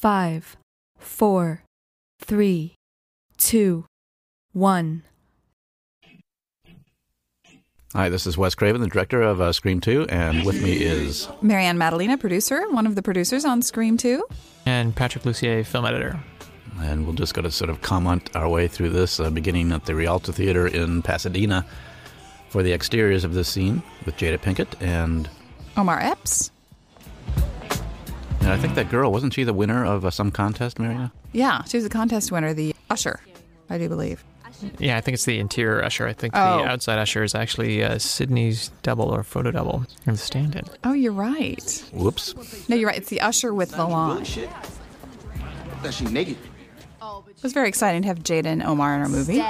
five, four, three, two, one. Hi, this is Wes Craven, the director of uh, Scream 2, and with me is. Marianne Maddalena, producer, one of the producers on Scream 2. And Patrick Lussier, film editor. And we'll just go to sort of comment our way through this, uh, beginning at the Rialto Theater in Pasadena for the exteriors of this scene with Jada Pinkett and. Omar Epps. And I think that girl, wasn't she the winner of uh, some contest, Marianne? Yeah, she was a contest winner, the usher, I do believe. Yeah, I think it's the interior usher. I think Oh. the outside usher is actually uh, Sidney's double or photo double or the stand-in. Oh, you're right. Whoops. No, you're right. It's the usher with the lawn. Bullshit. That she naked. It was very exciting to have Jada and Omar in our movie.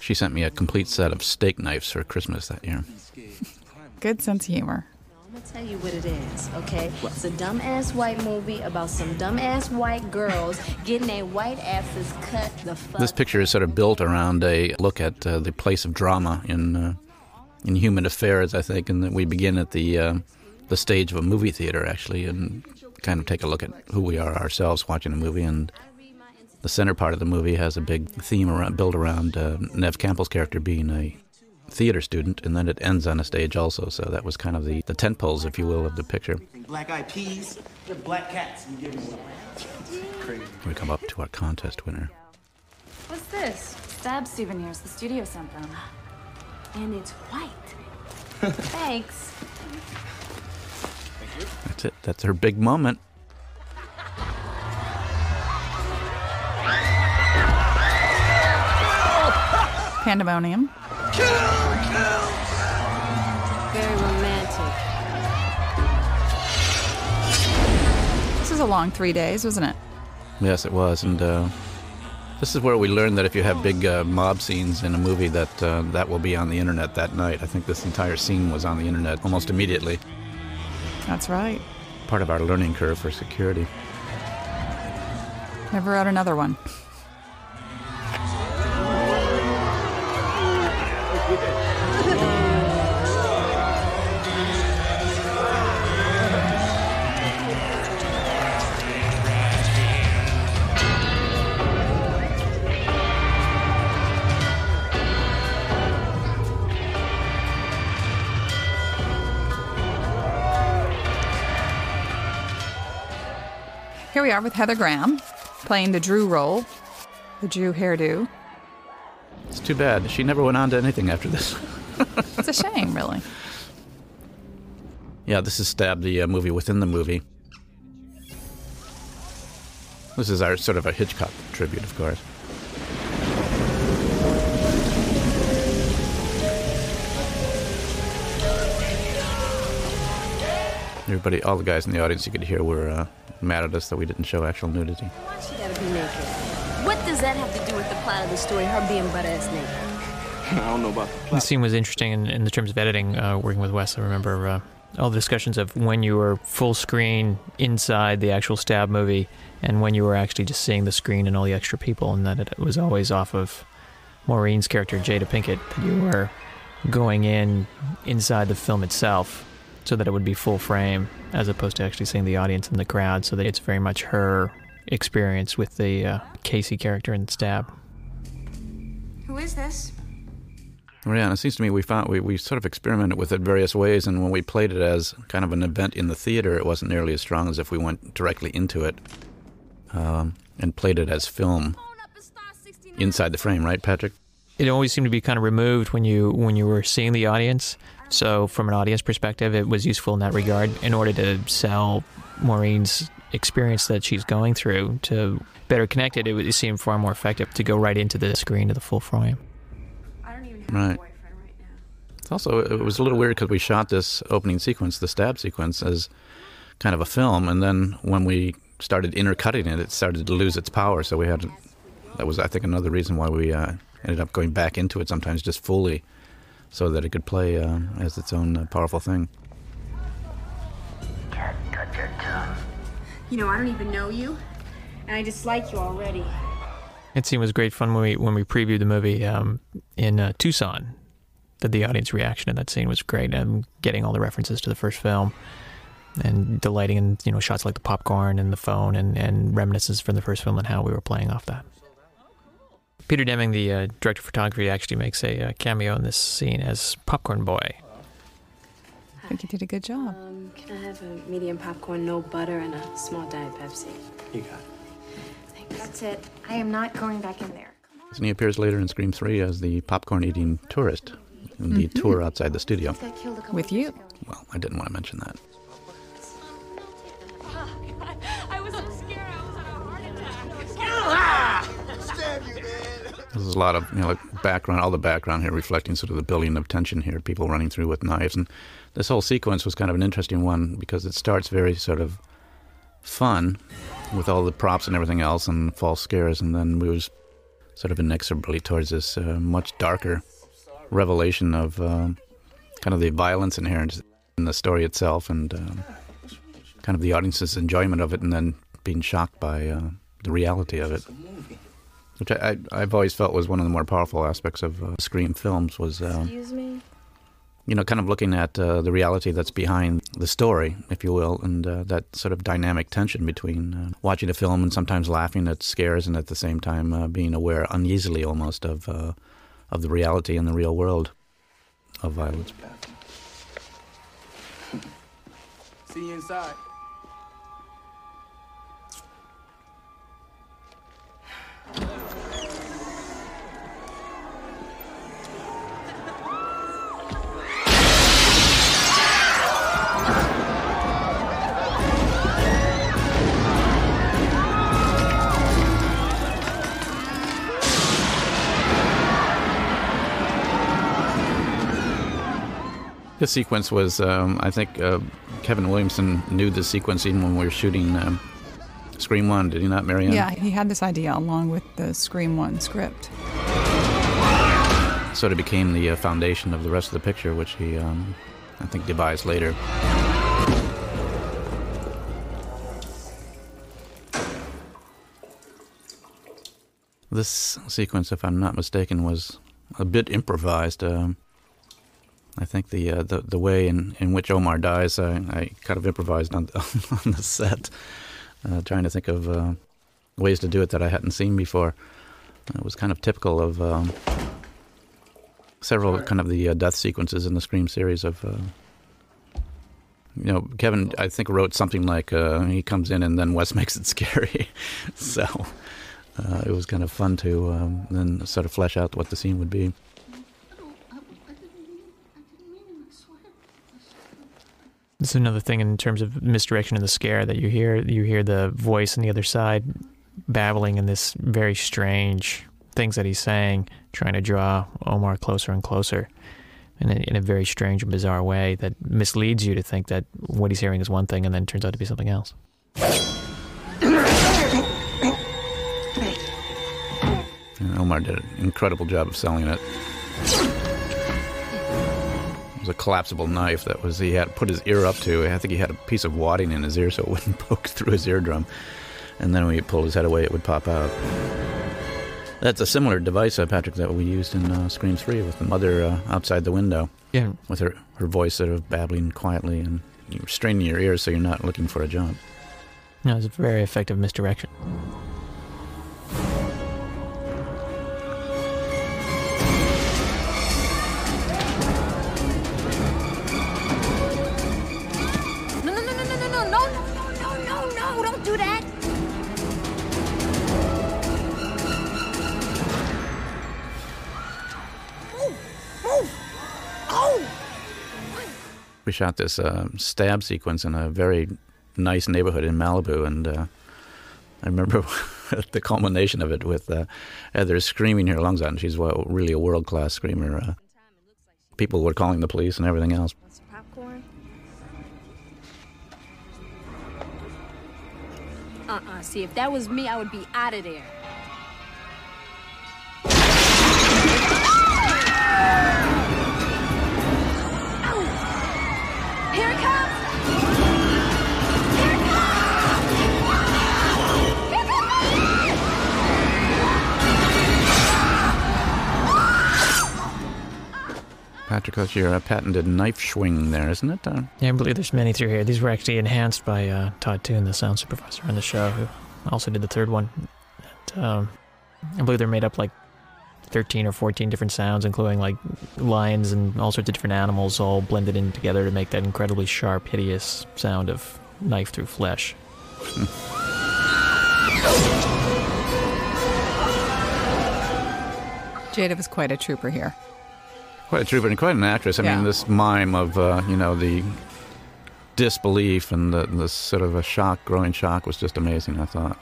She sent me a complete set of steak knives for Christmas that year. Good sense of humor. I'm gonna tell you what it is, okay? It's a dumbass white movie about some dumbass white girls getting their white asses cut the fuck. This picture is sort of built around a look at uh, the place of drama in uh, in human affairs, I think, and that we begin at the uh, the stage of a movie theater actually, and kind of take a look at who we are ourselves watching a movie. And the center part of the movie has a big theme around, built around uh, Neve Campbell's character being a theater student, and then it ends on a stage also. So that was kind of the the tent poles, if you will, of the picture. Black eyed peas. They're black cats. You give them one. We come up to our contest winner. What's this? Stab souvenirs the studio sent them. And it's white. Thanks. That's it. That's her big moment. Pandemonium. Very romantic. This is a long three days, wasn't it? Yes, it was, and uh, this is where we learned that if you have big uh, mob scenes in a movie, that uh, that will be on the internet that night. I think this entire scene was on the internet almost immediately. That's right. Part of our learning curve for security. Never wrote another one. We are with Heather Graham playing the Drew role, the Drew hairdo. It's too bad she never went on to anything after this. It's a shame, really. yeah, this is Stab, the uh, movie within the movie. This is our sort of a Hitchcock tribute, of course. Everybody, all the guys in the audience you could hear were uh, mad at us that we didn't show actual nudity. Why she gotta be naked? What does that have to do with the plot of the story, her being butt ass naked? I don't know about the The plot. scene was interesting in, in the terms of editing. Uh, working with Wes, I remember uh, all the discussions of when you were full screen inside the actual stab movie, and when you were actually just seeing the screen and all the extra people, and that it was always off of Maureen's character Jada Pinkett that you were going in inside the film itself, so that it would be full frame, as opposed to actually seeing the audience in the crowd, so that it's very much her experience with the uh, Casey character in Stab. Who is this? Well, yeah, and it seems to me we found we, we sort of experimented with it various ways, and when we played it as kind of an event in the theater, it wasn't nearly as strong as if we went directly into it um, and played it as film inside the frame, right, Patrick? it always seemed to be kind of removed when you when you were seeing the audience. So from an audience perspective, it was useful in that regard in order to sell Maureen's experience that she's going through to better connect it. It would seem far more effective to go right into the screen to the full frame. I don't even have Right. a boyfriend right now. It's also it was a little weird because we shot this opening sequence, the stab sequence, as kind of a film, and then when we started intercutting it, it started to lose its power. So we had that was I think another reason why we uh, ended up going back into it sometimes just fully, so that it could play uh, as its own uh, powerful thing. You know, I don't even know you, and I dislike you already. It seemed was great fun when we when we previewed the movie um, in uh, Tucson. That the audience reaction to that scene was great, and getting all the references to the first film. and delighting in you know shots like the popcorn and the phone and, and reminiscences from the first film and how we were playing off that. Peter Deming, the uh, director of photography, actually makes a uh, cameo in this scene as Popcorn Boy. I think you did a good job. Um, can I have a medium popcorn, no butter, and a small Diet Pepsi? You got it. Thanks. That's it. I am not going back in there. And he appears later in Scream 3 as the popcorn eating tourist in the tour outside the studio. Got killed a couple With you. Well, I didn't want to mention that. There's a lot of you know like background, all the background here reflecting sort of the building of tension here. People running through with knives, and this whole sequence was kind of an interesting one because it starts very sort of fun with all the props and everything else and false scares, and then moves sort of inexorably towards this uh, much darker revelation of uh, kind of the violence inherent in the story itself, and um, kind of the audience's enjoyment of it, and then being shocked by uh, the reality of it which I, I, I've always felt was one of the more powerful aspects of uh, Scream films was, uh, Excuse me? you know, kind of looking at uh, the reality that's behind the story, if you will, and uh, that sort of dynamic tension between uh, watching a film and sometimes laughing at scares and at the same time uh, being aware uneasily almost of uh, of the reality in the real world of violence. See you inside. This sequence was, um, I think, uh, Kevin Williamson knew the sequence even when we were shooting um, Scream One. Did he not, Marianne? Yeah, he had this idea along with the Scream 1 script. sort of became the uh, foundation of the rest of the picture, which he, um, I think, devised later. This sequence, if I'm not mistaken, was a bit improvised. Um, I think the, uh, the the way in, in which Omar dies, I, I kind of improvised on on the set, uh, trying to think of uh, ways to do it that I hadn't seen before. It was kind of typical of um, several kind of the uh, death sequences in the Scream series of. Uh, you know, Kevin, I think wrote something like uh, he comes in and then Wes makes it scary, so uh, it was kind of fun to um, then sort of flesh out what the scene would be. This is another thing in terms of misdirection of the scare that you hear. You hear the voice on the other side babbling in this very strange things that he's saying, trying to draw Omar closer and closer in a, in a very strange and bizarre way that misleads you to think that what he's hearing is one thing and then turns out to be something else. And Omar did an incredible job of selling it. Was a collapsible knife that was he had put his ear up to. I think he had a piece of wadding in his ear so it wouldn't poke through his eardrum. And then when he pulled his head away, it would pop out. That's a similar device, uh, Patrick, that we used in uh, Scream 3 with the mother uh, outside the window Yeah, with her, her voice sort of babbling quietly and you're straining your ears so you're not looking for a jump. no, it's a very effective misdirection. We shot this uh, stab sequence in a very nice neighborhood in Malibu, and uh, I remember the culmination of it with uh, Heather screaming her lungs out, and she's well, really a world class screamer. Uh, people were calling the police and everything else. Popcorn? Uh-uh. See, if that was me, I would be out of there. Here it comes! Here it comes! Here it comes! Patrick, that's your uh, patented knife swing there, isn't it? Uh, Yeah, I believe there's many through here. These were actually enhanced by uh, Todd Toon, the sound supervisor on the show, who also did the third one. And, um, I believe they're made up like 13 or 14 different sounds, including like lions and all sorts of different animals, all blended in together to make that incredibly sharp, hideous sound of knife through flesh. Jada was quite a trooper here. quite a trooper and quite an actress. I Yeah. mean, this mime of, uh, you know, the disbelief and the, the sort of a shock, growing shock was just amazing, I thought.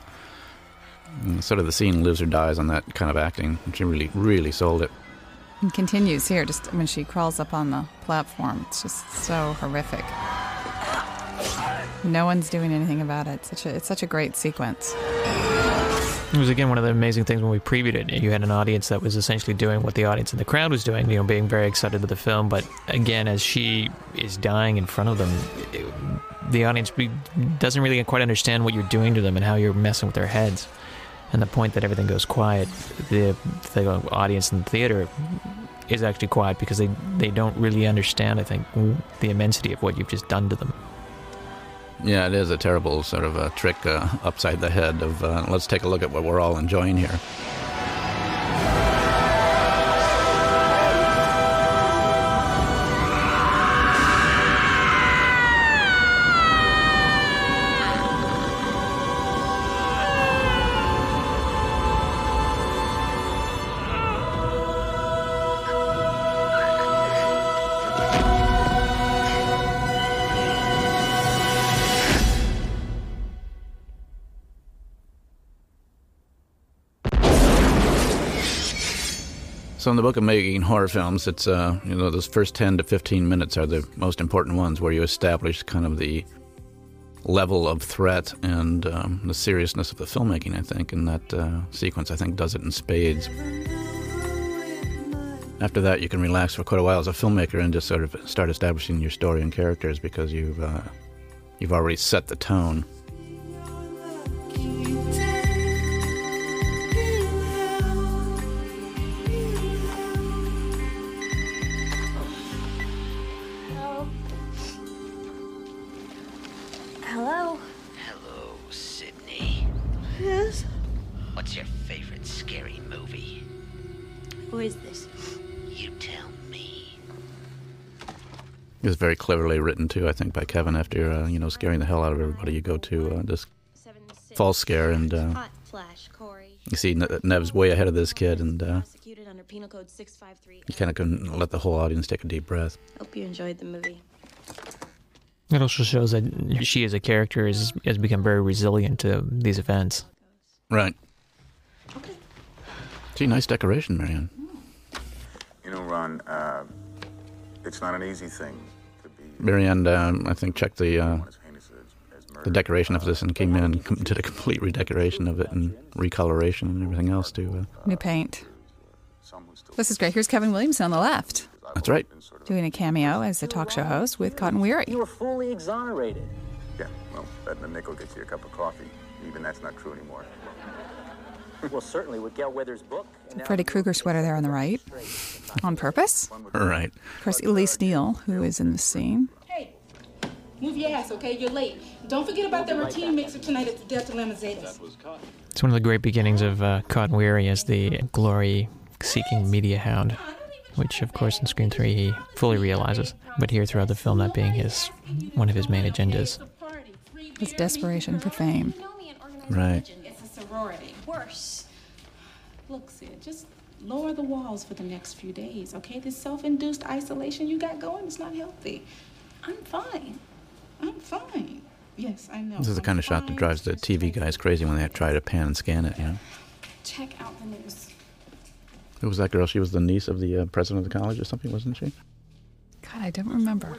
And sort of the scene lives or dies on that kind of acting. And she really, really sold it. And continues here, just when she crawls up on the platform. It's just so horrific. No one's doing anything about it. Such a, it's such a great sequence. It was again one of the amazing things when we previewed it. You had an audience that was essentially doing what the audience in the crowd was doing, you know, being very excited with the film. But again, as she is dying in front of them, it, the audience be, doesn't really quite understand what you're doing to them and how you're messing with their heads. And the point that everything goes quiet, the, the audience in the theater is actually quiet because they, they don't really understand, I think, the immensity of what you've just done to them. Yeah, it is a terrible sort of a trick uh, upside the head of uh, let's take a look at what we're all enjoying here. So in the book of making horror films, it's uh, you know those first ten to fifteen minutes are the most important ones, where you establish kind of the level of threat and um, the seriousness of the filmmaking. I think, and that uh, sequence, I think, does it in spades. After that, you can relax for quite a while as a filmmaker and just sort of start establishing your story and characters because you've uh, you've already set the tone. Very cleverly written too, I think, by Kevin. After uh, you know scaring the hell out of everybody, you go to uh, this false scare, and uh, Hot flash, Corey. you see Neve's way ahead of this kid, and uh, Prosecuted under Penal Code 653. you kind of can let the whole audience take a deep breath. Hope you enjoyed the movie. It also shows that she, as a character, is, has become very resilient to these events. Right. Gee, nice decoration, Marianne. You know, Ron, uh, it's not an easy thing to be Marianne, um, I think, checked the uh, the decoration of this and came in and com- did a complete redecoration of it and recoloration and everything else too. Uh, New paint. This is great. Here's Kevin Williamson on the left, that's right. doing a cameo as a talk show host with Cotton Weary. You were fully exonerated. Yeah, well, betting a nickel gets you a cup of coffee. Even that's not true anymore. well, certainly with Gale Weathers' book. and Freddy Krueger sweater there on the right, on purpose. Right. Of course, Elise Neal, who is in the scene. Hey, move your ass, okay? You're late. Don't forget about the routine mixer tonight at the Delta Lambda Zetas. It's one of the great beginnings of uh, Cotton Weary as the glory-seeking media hound, which, of course, in Scream 3 he fully realizes. But here throughout the film, that being his one of his main agendas. His desperation for fame. Right. It's a sorority. Worse. Look, Sid, just lower the walls for the next few days, okay? This self-induced isolation you got going is not healthy. I'm fine. I'm fine. Yes, I know. This is the I'm kind of shot that drives the TV guys crazy when they try to pan and scan it. You know. Check out the news. Who was that girl? She was the niece of the uh, president of the college or something, wasn't she? God, I don't remember.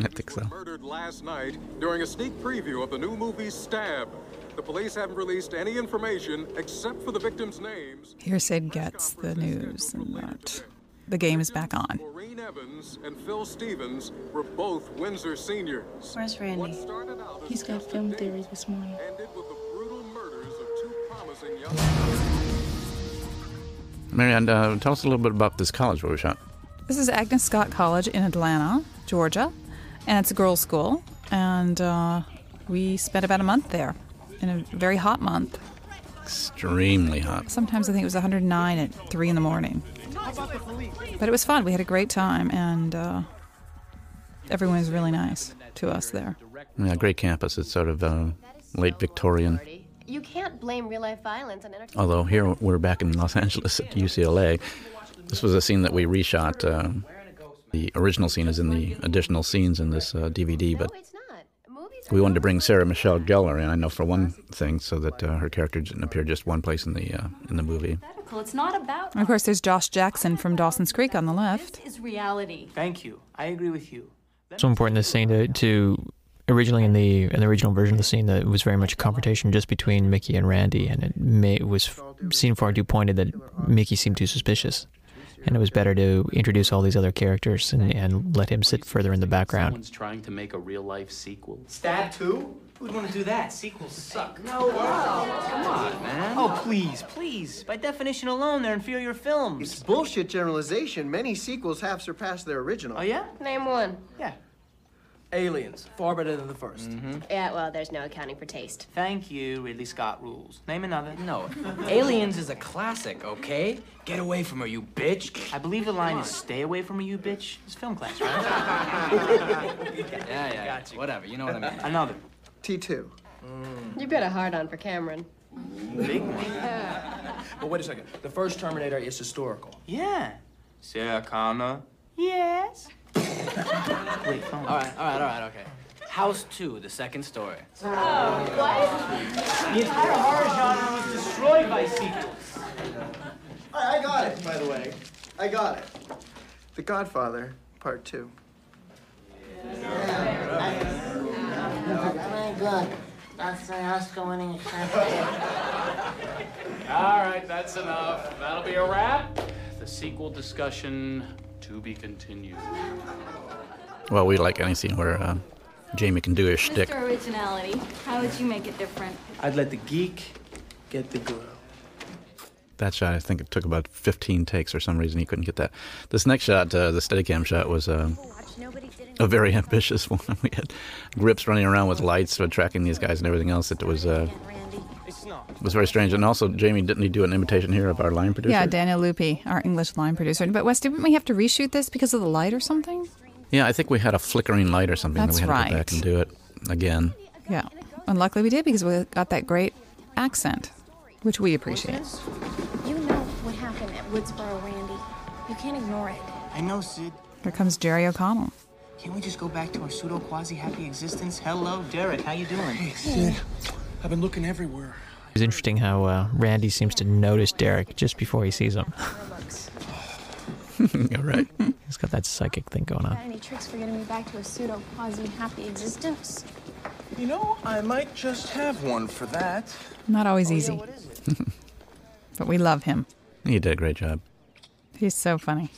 I think so. murdered last night during a sneak preview of the new movie Stab. The police haven't released any information except for the victims' names. Here Sid gets the news and that the game is back on. Maureen Evans and Phil Stevens were both Windsor seniors. Where's Randy? He's got film theory this morning. Ended with the brutal murders of two promising young Marianne, uh, tell us a little bit about this college where we shot. This is Agnes Scott College in Atlanta, Georgia, and it's a girls' school. And uh, we spent about a month there, in a very hot month. Extremely hot. Sometimes I think it was 109 at three in the morning. But it was fun. We had a great time, and uh, everyone was really nice to us there. Yeah, great campus. It's sort of uh, late Victorian. You can't blame real life violence on entertainment. Although here we're back in Los Angeles at UCLA. This was a scene that we reshot. Uh, the original scene is in the additional scenes in this uh, DVD, but we wanted to bring Sarah Michelle Gellar in. I know for one thing, so that uh, her character didn't appear just one place in the uh, in the movie. It's not about of course, there's Josh Jackson from Dawson's Creek on the left. is reality. Thank you. I agree with you. so important this scene to, to originally in the in the original version of the scene that it was very much a confrontation just between Mickey and Randy, and it, may, it was seen far too pointed that Mickey seemed too suspicious, and it was better to introduce all these other characters and, and let him sit further in the background. Someone's trying to make a real life sequel. Stab 2? Who'd want to do that? Sequels suck. No, uh, come on, man. Oh, please, please. By definition alone, they're inferior films. It's bullshit generalization. Many sequels have surpassed their original. Oh, yeah? Name one. Yeah. Aliens, far better than the 1st Mm-hmm. Yeah, well, there's no accounting for taste. Thank you, Ridley Scott rules. Name another. No, Aliens is a classic, okay? Get away from her, you bitch. I believe the line is stay away from her, you bitch. It's film class, right? Yeah, yeah, whatever. You know what I mean. Another. T2. You've got a hard on for Cameron. Big one. But wait a second. The first Terminator is historical. Yeah. Sarah Connor. Yes. Wait, phone. All right, all right, all right, okay. House 2, the second story. Oh, what? The entire horror genre was destroyed by sequels. I, I got it, by the way. I got it. The Godfather, Part 2. Yeah. My God. That's the Oscar winning All right, that's enough. That'll be a wrap. The sequel discussion to be continued. Well, we like any scene where uh, Jamie can do his shtick. Mr. Originality, how would you make it different? I'd let the geek get the girl. That shot, I think it took about 15 takes for some reason. He couldn't get that. This next shot, uh, the Steadicam shot, was uh, a very ambitious one. we had grips running around with lights, uh, tracking these guys and everything else. It was uh, it was very strange. And also, Jamie, didn't he do an imitation here of our line producer? Yeah, Daniel Lupi, our English line producer. But Wes, didn't we have to reshoot this because of the light or something? Yeah, I think we had a flickering light or something. That's that we had to go back and do it again. Yeah. And luckily we did because we got that great accent, which we appreciate. You know what happened at Woodsboro, Randy. You can't ignore it. I know, Sid. Here comes Jerry O'Connell. Can't we just go back to our pseudo quasi happy existence? Hello, Derek. How you doing? Hey, Sid, I've been looking everywhere. It's interesting how uh, Randy seems to notice Derek just before he sees him. You're right. He's got that psychic thing going on. Got any tricks for getting me back to a pseudo quasi happy existence? You know, I might just have one for that. Not always easy. but we love him. He did a great job. He's so funny.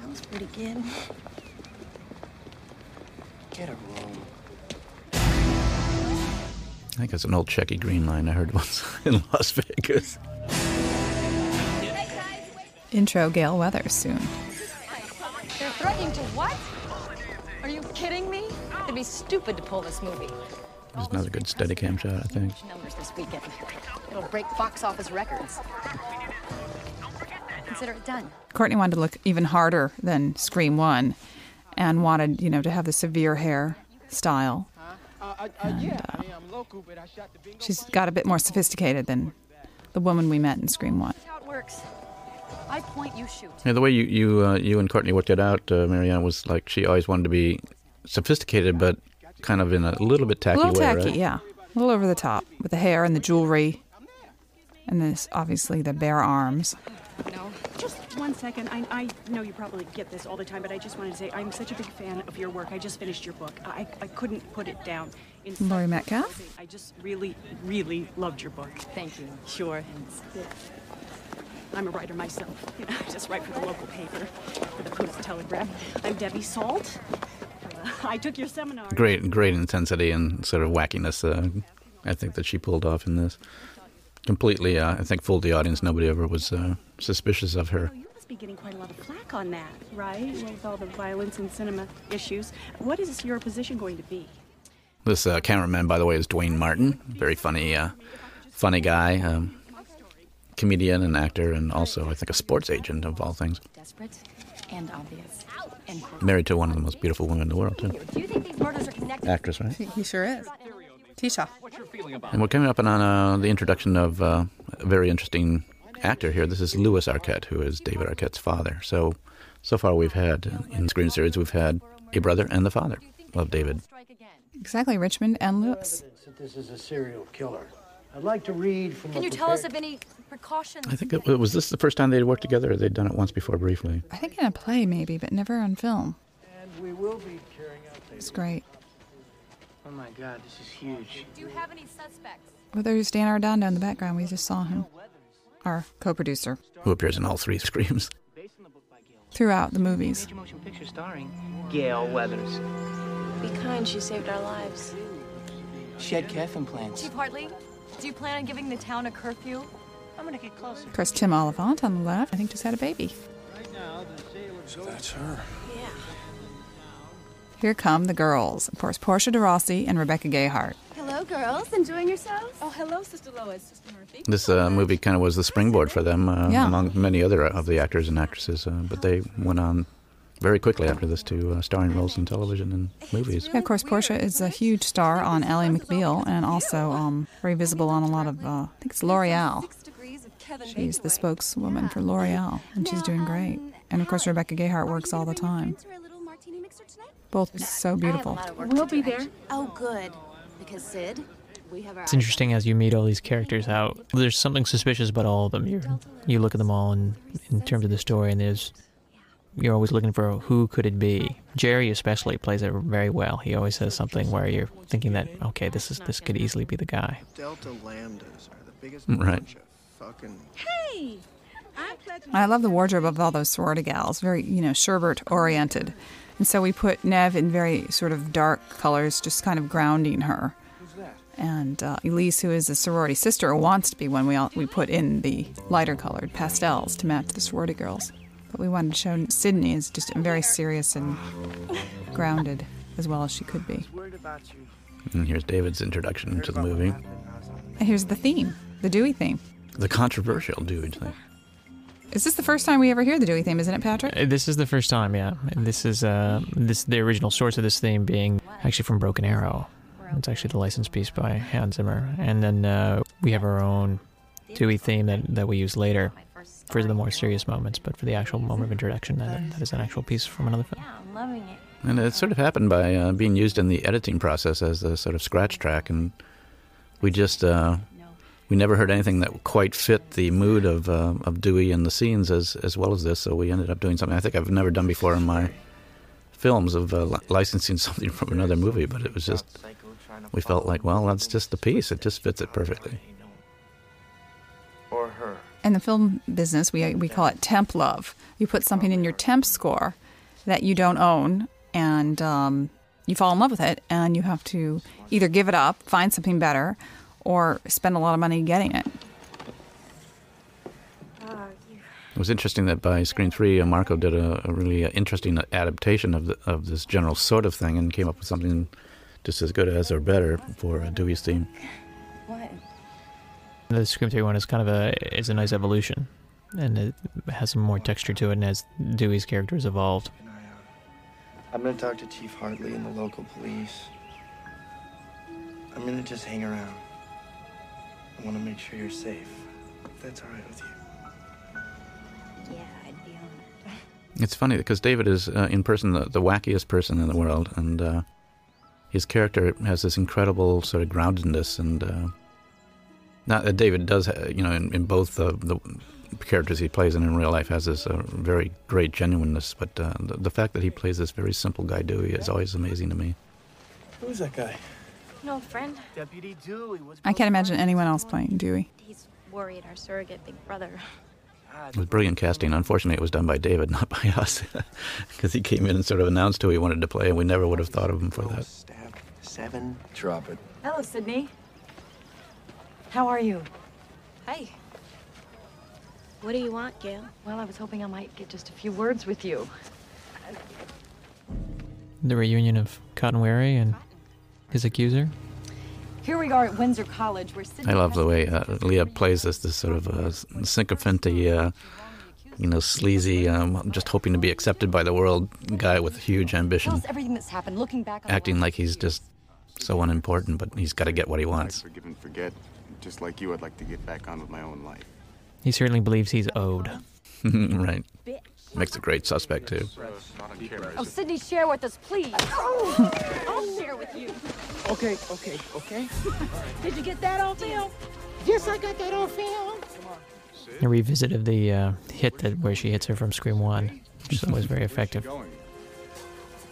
That was pretty good. Get a room. I think it's an old Shecky Greene line I heard once in Las Vegas. Intro Gale weather soon. They're threatening to what? Are you kidding me? It'd be stupid to pull this movie. There's another good Steadicam shot, I think. Numbers this weekend. It'll break box office records. Consider it done. Courtney wanted to look even harder than Scream 1 and wanted, you know, to have the severe hair style. Uh, uh, uh, and, uh, she's got a bit more sophisticated than the woman we met in Scream 1. How it works. I point, you shoot. Yeah, the way you you uh, you and Courtney worked it out, uh, Mariana, was like she always wanted to be sophisticated, but kind of in a little bit tacky. A tacky little way, tacky, right? yeah. A little over the top with the hair and the jewelry. And this, obviously, the bare arms. No, just one second. I, I know you probably get this all the time, but I just wanted to say I'm such a big fan of your work. I just finished your book. I, I couldn't put it down. In Laurie Metcalf? I just really, really loved your book. Thank you. Sure. I'm a writer myself. You know, I just write for the local paper, for the Post Telegram. I'm Debbie Salt. Uh, I took your seminar. Great, great intensity and sort of wackiness. Uh, I think that she pulled off in this. Completely, uh, I think, fooled the audience. Nobody ever was uh, suspicious of her You must be getting quite a lot of flack on that, right? With all the violence and cinema issues. What is your position going to be? This uh, cameraman, by the way, is Duane Martin. Very funny, uh, funny guy, um, comedian and actor, and also I think a sports agent of all things. Desperate and obvious. And Married to one of the most beautiful women in the world, too. Do you think these murders are connected? Actress, right? He sure is. Tisha. And we're coming up on uh, the introduction of uh, a very interesting actor here. This is Lewis Arquette, who is David Arquette's father. So, so far we've had in Scream series we've had a brother and the father of David. Exactly, Richmond and Lewis. that this is a serial killer. I'd like to read from Can a you tell us of any precautions? I think it, was this the first time they'd worked together, or they'd done it once before briefly. I think in a play maybe, but never on film. And we will be carrying out It's great. Oh my god, this is huge. Do you have any suspects? Well, there's Dan Arredondo in the background. We just saw him. Our co-producer Who appears in all three screams. throughout the movies. Major motion picture starring Gale Weathers. Be kind, she saved our lives. She had calf implants. Chief Hartley, do you plan on giving the town a curfew? I'm gonna get closer. Of course, Tim Olyphant on the left, I think, just had a baby. That's her. Yeah. Here come the girls. Of course, Portia de Rossi and Rebecca Gayhart. Hello, girls. Enjoying yourselves? Oh, hello, Sister Lois, Sister Murphy. This uh, movie kind of was the springboard for them, uh, Yeah. among many other of the actors and actresses. Uh, but they went on very quickly after this to uh, starring roles in television and movies. Yeah, of course, Portia is a huge star on Ally McBeal and also um, very visible on a lot of, uh, I think it's L'Oreal. She's the spokeswoman for L'Oreal, and she's doing great. And of course, Rebecca Gayhart works all the time. Both so beautiful. We'll be there. Oh, good. Because Sid, we have our. It's interesting as you meet all these characters how there's something suspicious about all of them. You you look at them all in in terms of the story, and there's you're always looking for who could it be. Jerry especially plays it very well. He always says something where you're thinking that okay, this is this could easily be the guy. Delta Lambdas are the biggest Right. bunch of fucking. Hey! I pledge I love the wardrobe of all those sorority gals, very, you know, sherbert oriented. And so we put Neve in very sort of dark colors, just kind of grounding her. And uh, Elise, who is a sorority sister, or wants to be one, we, all, we put in the lighter colored pastels to match the sorority girls. But we wanted to show Sidney is just very serious and grounded, as well as she could be. Worried about you. And here's David's introduction to the movie. And here's the theme, the Dewey theme. The controversial Dewey theme. Is this the first time we ever hear the Dewey theme, isn't it, Patrick? Uh, This is the first time, yeah. And this is uh, this the original source of this theme being actually from Broken Arrow. It's actually the license piece by Hans Zimmer, and then uh, we have our own Dewey theme that, that we use later for the more serious moments. But for the actual moment of introduction, that, that is an actual piece from another film. Yeah, I'm loving it. And it sort of happened by uh, being used in the editing process as a sort of scratch track, and we just uh, we never heard anything that quite fit the mood of uh, of Dewey and the scenes as as well as this. So we ended up doing something I think I've never done before in my films of uh, li- licensing something from another movie, but it was just we felt like well that's just the piece. It just fits it perfectly. Or her. In the film business, we, we call it temp love. You put something in your temp score that you don't own, and um, you fall in love with it, and you have to either give it up, find something better, or spend a lot of money getting it. It was interesting that by Scream Three, uh, Marco did a, a really uh, interesting adaptation of the, of this general sort of thing and came up with something just as good as or better for uh, Dewey's theme. What? The Scream 3 one is kind of a is a nice evolution, and it has some more texture to it. And as Dewey's character has evolved, I'm gonna talk to Chief Hartley and the local police. I'm gonna just hang around. I wanna make sure you're safe. If that's alright with you. Yeah, I'd be honored. It's funny because David is uh, in person the, the wackiest person in the world, and uh, his character has this incredible sort of groundedness. And uh, not that David does, you know, in, in both the, the characters he plays and in real life has this uh, very great genuineness. But uh, the, the fact that he plays this very simple guy Dewey is always amazing to me. Who's that guy? No friend. Deputy Dewey. What's I can't imagine anyone else playing Dewey. He's worried our surrogate big brother. It was brilliant casting. Unfortunately, it was done by David, not by us, because he came in and sort of announced who he wanted to play, and we never would have thought of him for that. Seven. Drop it. Hello, Sidney. How are you? Hi. What do you want, Gale? Well, I was hoping I might get just a few words with you. The reunion of Cotton Weary and his accuser. Here we are at Windsor College, where Sidney I love the way uh, Liev plays this this sort of uh, sycophanty, uh, you know, sleazy, um, just hoping to be accepted by the world guy with huge ambition, everything that's happened. Looking back, on acting like he's just so unimportant, but he's got to get what he wants. Forgive and forget. Just like you, I'd like to get back on with my own life. He certainly believes he's owed. right. Makes a great suspect too. Oh, Sidney, share with us, please. I'll share with you. Okay, okay, okay. Did you get that on film? Yes, I got that on film. A revisit of the uh, hit that where she hits her from Scream One, which is always very effective.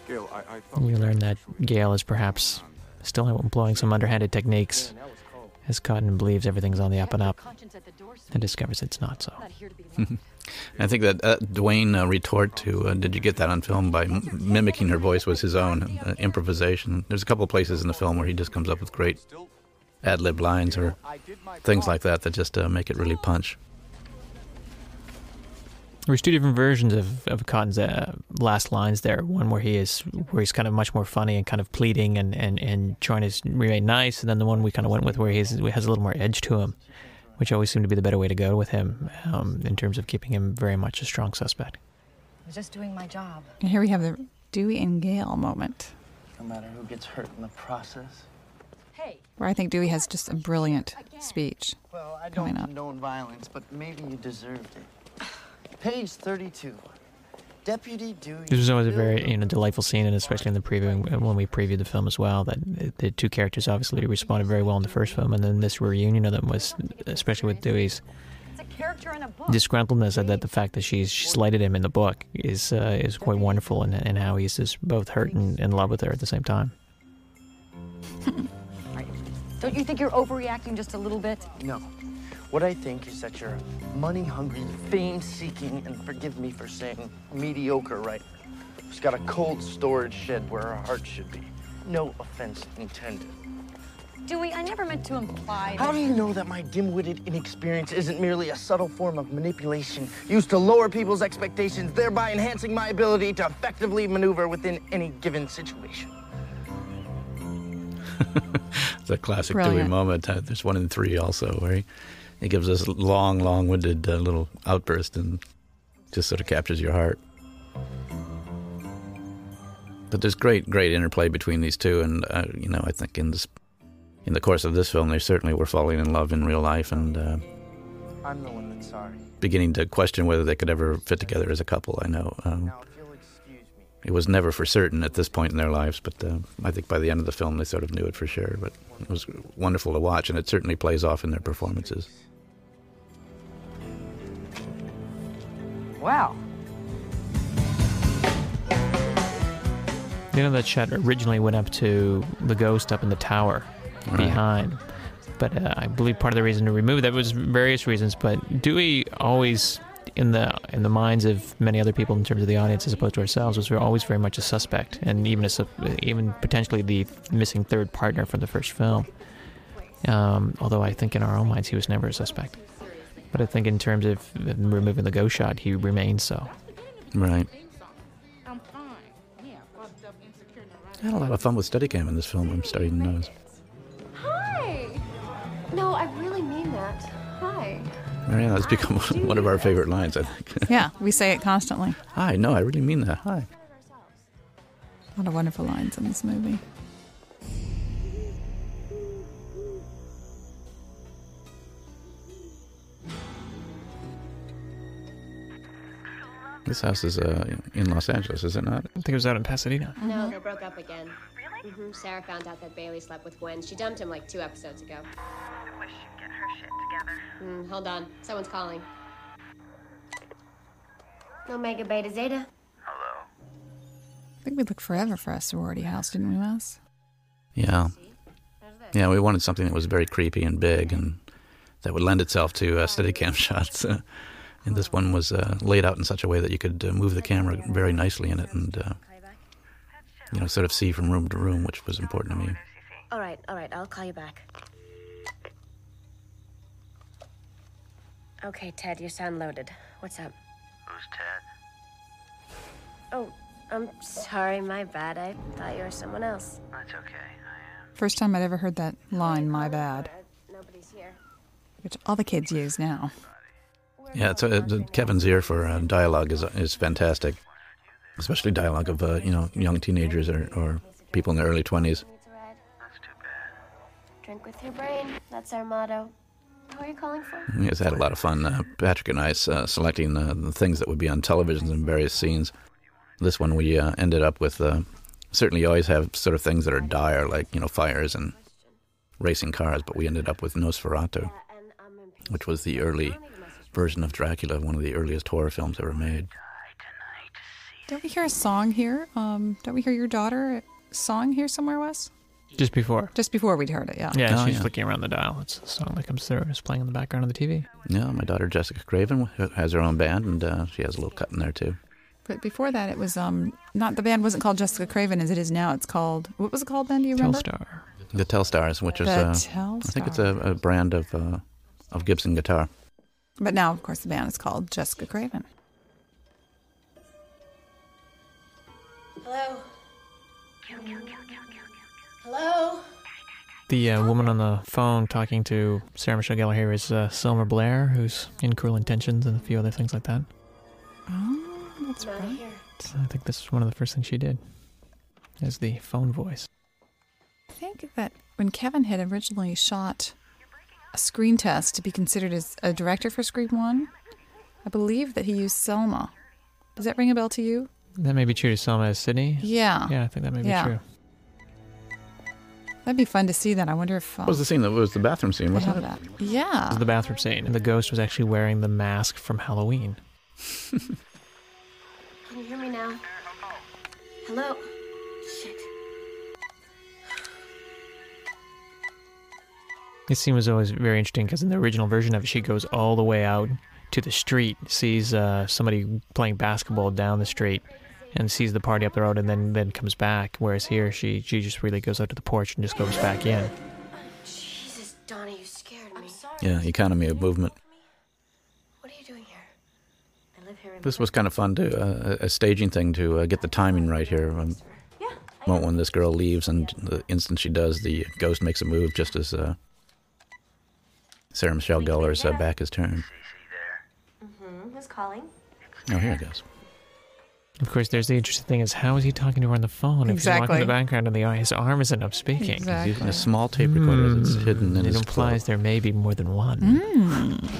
Gale, I, I You learn that Gale is perhaps still employing some underhanded techniques, as Cotton believes everything's on the up and up, and discovers it's not so. I think that uh, Duane uh, retort to uh, "Did you get that on film?" by m- mimicking her voice was his own uh, improvisation. There's a couple of places in the film where he just comes up with great ad lib lines or things like that that just uh, make it really punch. There's two different versions of, of Cotton's uh, last lines there. One where he is where he's kind of much more funny and kind of pleading and, and, and trying to remain nice, and then the one we kind of went with where he has a little more edge to him, which always seemed to be the better way to go with him um, in terms of keeping him very much a strong suspect. I was just doing my job. And here we have the Dewey and Gale moment, No matter who gets hurt in the process. Hey. Where I think Dewey has just a brilliant speech Well, I don't condone violence, but maybe you deserved it. Page 32. Deputy Dewey. This was always a very you know delightful scene, and especially in the preview when we previewed the film as well. That the two characters obviously responded very well in the first film, and then this reunion of them was, especially with Dewey's character in a book. disgruntledness at that the fact that she's she slighted him in the book is uh, is quite wonderful, and and how he's just both hurt and in love with her at the same time. Don't you think you're overreacting just a little bit? No. What I think is that you're a money hungry, fame seeking, and forgive me for saying mediocre writer who's got a cold storage shed where her heart should be. No offense intended. Dewey, I never meant to imply. How do you know that my dim witted inexperience isn't merely a subtle form of manipulation used to lower people's expectations, thereby enhancing my ability to effectively maneuver within any given situation? It's a classic Dewey Brilliant. moment. Uh, there's one in three also where he gives this long, long-winded uh, little outburst and just sort of captures your heart. But there's great, great interplay between these two, and uh, you know, I think in this, in the course of this film, they certainly were falling in love in real life and uh, I'm the one that's sorry. beginning to question whether they could ever fit together as a couple. I know. Um, it was never for certain at this point in their lives, but uh, I think by the end of the film they sort of knew it for sure. But it was wonderful to watch, and it certainly plays off in their performances. Wow. You know that shot originally went up to the ghost up in the tower Right. behind, but uh, I believe part of the reason to remove that was various reasons. But Dewey always, in the in the minds of many other people in terms of the audience as opposed to ourselves, was always very much a suspect, and even a, even potentially the missing third partner from the first film. Um, although I think in our own minds he was never a suspect, but I think in terms of removing the ghost shot, he remains so. Right. I'm fine. Yeah, fucked up, insecure, I had a lot of fun with Steadicam in this film. I'm starting to notice. Hi. No, I really mean that. Hi. Mariana, that's become one of our favorite lines. I think. Yeah, we say it constantly. Hi. No, I really mean that. Hi. A lot of wonderful lines in this movie. This house is uh, in Los Angeles, is it not? I think it was out in Pasadena. No, they broke up again. hmm Sarah found out that Bailey slept with Gwen. She dumped him like two episodes ago. I wish she'd get her shit together. Mm, hold on. Someone's calling. Omega Beta Zeta. Hello. I think we looked forever for a sorority house, didn't we, Wes? Yeah. Yeah, we wanted something that was very creepy and big and that would lend itself to uh, Steadicam shots. And this one was uh, laid out in such a way that you could uh, move the camera very nicely in it and, uh, you know, sort of see from room to room, which was important to me. All right, all right. I'll call you back. Okay, Ted, you sound loaded. What's up? Who's Ted? Oh, I'm sorry, my bad. I thought you were someone else. That's okay. First time I'd ever heard that line, my bad, Nobody's here. which all the kids use now. Yeah, it's, uh, Kevin's ear for uh, dialogue is is fantastic, especially dialogue of uh, you know young teenagers or, or people in their early twenties. Drink with your brain. That's our motto. Who are you calling for? He had a lot of fun. Uh, Patrick and I uh, selecting uh, the things that would be on television in various scenes. This one we uh, ended up with. Uh, certainly, you always have sort of things that are dire, like you know fires and racing cars. But we ended up with Nosferatu, which was the early version of Dracula, one of the earliest horror films ever made. Don't we hear a song here? Um, don't we hear your daughter song here somewhere, Wes? Just before. Just before we'd heard it, yeah. Yeah, Oh, she's yeah. flicking around the dial. It's a song that comes through. It's playing in the background of the TV. Yeah, my daughter Jessica Craven has her own band, and uh, she has a little cut in there too. But before that, it was um not the band wasn't called Jessica Craven as it is now. It's called what was it called then? Do you remember? Telstar. The Telstars, which is The uh, I think it's a, a brand of uh, of Gibson guitar. But now, of course, the band is called Jessica Craven. Hello? Hello? The uh, woman on the phone talking to Sarah Michelle Gellar here is uh, Selma Blair, who's in Cruel Intentions and a few other things like that. Oh, that's Not right. here. I think this is one of the first things she did, as the phone voice. I think that when Kevin had originally shot a screen test to be considered as a director for Scream One, I believe that he used Selma. Does that ring a bell to you? That may be true to Selma as Sidney. Yeah. Yeah, I think that may be true. That'd be fun to see that. I wonder if. Uh, What was the scene? That was the bathroom scene, wasn't it? that. Yeah. It was the bathroom scene, and the ghost was actually wearing the mask from Halloween. Can you hear me now? Hello? Shit. This scene was always very interesting because in the original version of it, she goes all the way out to the street, sees uh, somebody playing basketball down the street, and sees the party up the road, and then then comes back. Whereas here, she she just really goes out to the porch and just goes back in. Jesus, Donna, you scared me. Yeah, economy of movement. What are you doing here? I live here This was kind of fun to uh, a staging thing to uh, get the timing right here. Um, moment when this girl leaves, and the instant she does, the ghost makes a move just as uh, Sarah Michelle Gellar's uh, back is turned. Mm-hmm. Who's calling? Oh, here it goes. Of course, there's the interesting thing is how is he talking to her on the phone if he's walking in the background and the his arm isn't up speaking? Exactly. He's using a small tape recorder that's Hmm. hidden in it his implies there may be more than one. Mm.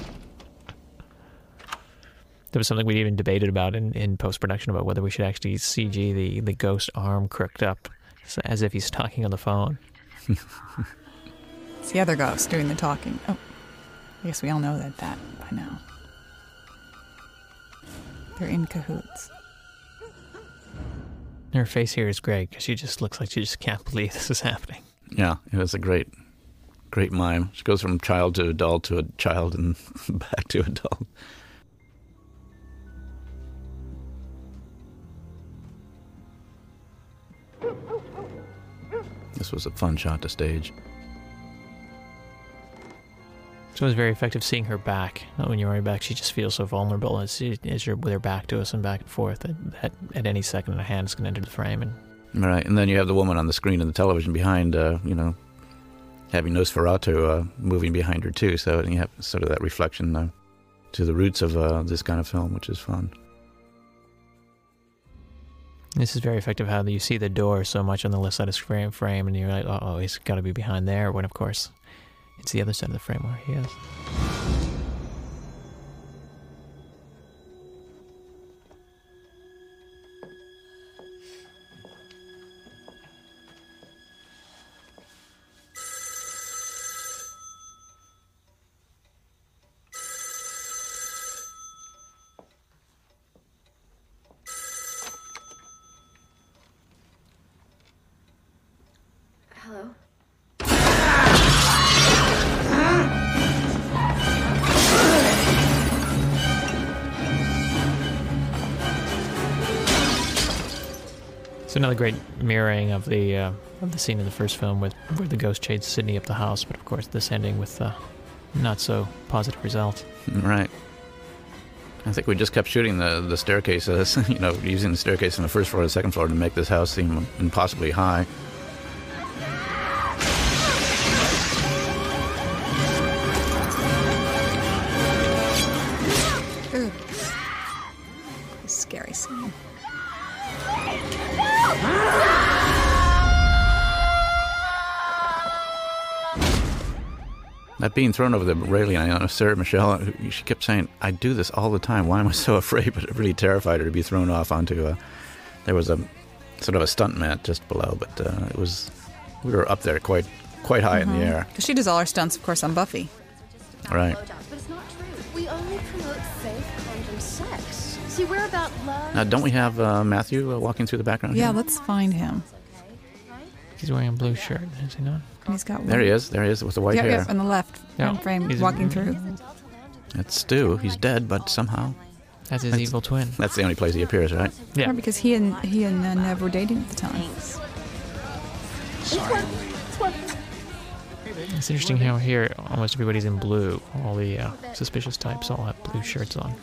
There was something we even debated about in, in post production about whether we should actually CG the, the ghost arm crooked up as if he's talking on the phone. It's the other ghost doing the talking. Oh, I guess we all know that that by now. They're in cahoots. Her face here is great because she just looks like she just can't believe this is happening. Yeah, it was a great, great mime. She goes from child to adult to a child and back to adult. This was a fun shot to stage. So it was very effective seeing her back. Uh, When you're right back, she just feels so vulnerable as, as you're with her back to us and back and forth. That, that at any second, a hand is going to enter the frame. And Right, and then you have the woman on the screen of the television behind, uh, you know, having Nosferatu uh, moving behind her too. So you have sort of that reflection uh, to the roots of uh, this kind of film, which is fun. this is very effective how you see the door so much on the left side of the frame, frame and you're like, oh, he's got to be behind there. When, of course, it's the other side of the frame where he is. Great mirroring of the uh, of the scene in the first film with where the ghost chased Sidney up the house, but of course this ending with uh, not so positive result. Right. I think we just kept shooting the the staircases, you know, using the staircase from the first floor to the second floor to make this house seem impossibly high. That being thrown over the railing, I know Sarah Michelle, she kept saying, I do this all the time. Why am I so afraid? But it really terrified her to be thrown off onto a. There was a sort of a stunt mat just below, but uh, it was. We were up there quite quite high in the air. Because she does all her stunts, of course, on Buffy. Right. But it's not true. We only promote safe sex. See, about love. Now, don't we have uh, Matthew uh, walking through the background? Yeah, here? let's find him. He's wearing a blue shirt, is he not? And he's got There he is. There he is with the white yeah, hair. yeah, on the left Yeah. frame, He's- walking through. That's Stu. He's dead, but somehow. That's his evil twin. That's the only place he appears, right? Yeah, because he and he and uh, Neve were dating at the time. It's interesting how here almost everybody's in blue. All the uh, suspicious types all have blue shirts on,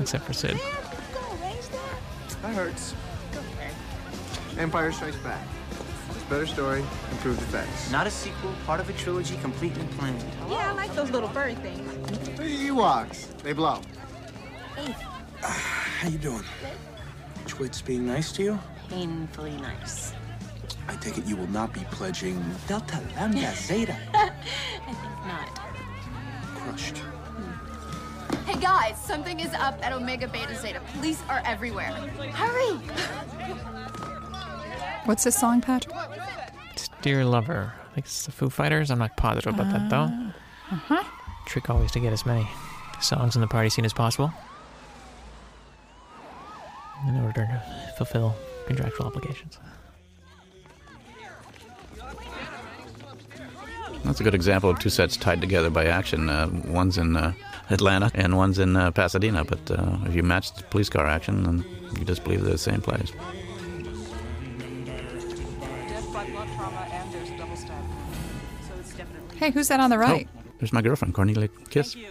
except for Sid. That hurts. Empire Strikes Back. It's a better story, improved effects. Not a sequel, part of a trilogy completely planned. Yeah, I like those little furry things. The Ewoks. They blow. Hey. How you doing? Twit's being nice to you? Painfully nice. I take it you will not be pledging Delta Lambda Zeta. I think not. Crushed. Hmm. Hey guys, something is up at Omega Beta Zeta. Police are everywhere. Hurry! What's this song, Patrick? It's Dear Lover. I think it's the Foo Fighters. I'm not positive about that though. Uh-huh. Trick always to get as many songs in the party scene as possible in order to fulfill contractual obligations. That's a good example of two sets tied together by action. Uh, one's in uh, Atlanta and one's in uh, Pasadena. But uh, if you match the police car action, then you just believe they're the same place. Hey, who's that on the right? Oh, there's my girlfriend, Cornelia Kiss. Who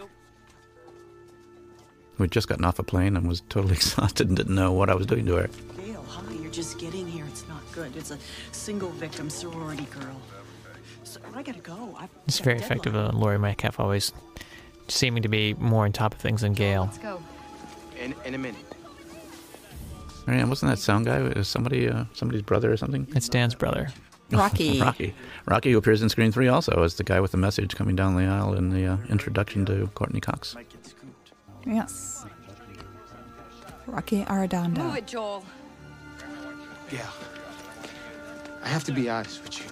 had just gotten off a plane and was totally exhausted and didn't know what I was doing to her. Gale, hi, you're just getting here. It's not good. It's a single victim sorority girl. So I gotta go. I've It's got very deadline. effective. Uh, Laurie Metcalf always seeming to be more on top of things than Gale. Let's go. In, in a minute. Marianne, wasn't that sound guy was somebody, uh, somebody's brother or something? It's Dan's brother. Rocky. Rocky. Rocky, who appears in Scream 3 also as the guy with the message coming down the aisle in the uh, introduction to Courteney Cox. Yes. Rocky Arredondo. Move it, Joel. Yeah. I have to be honest with you.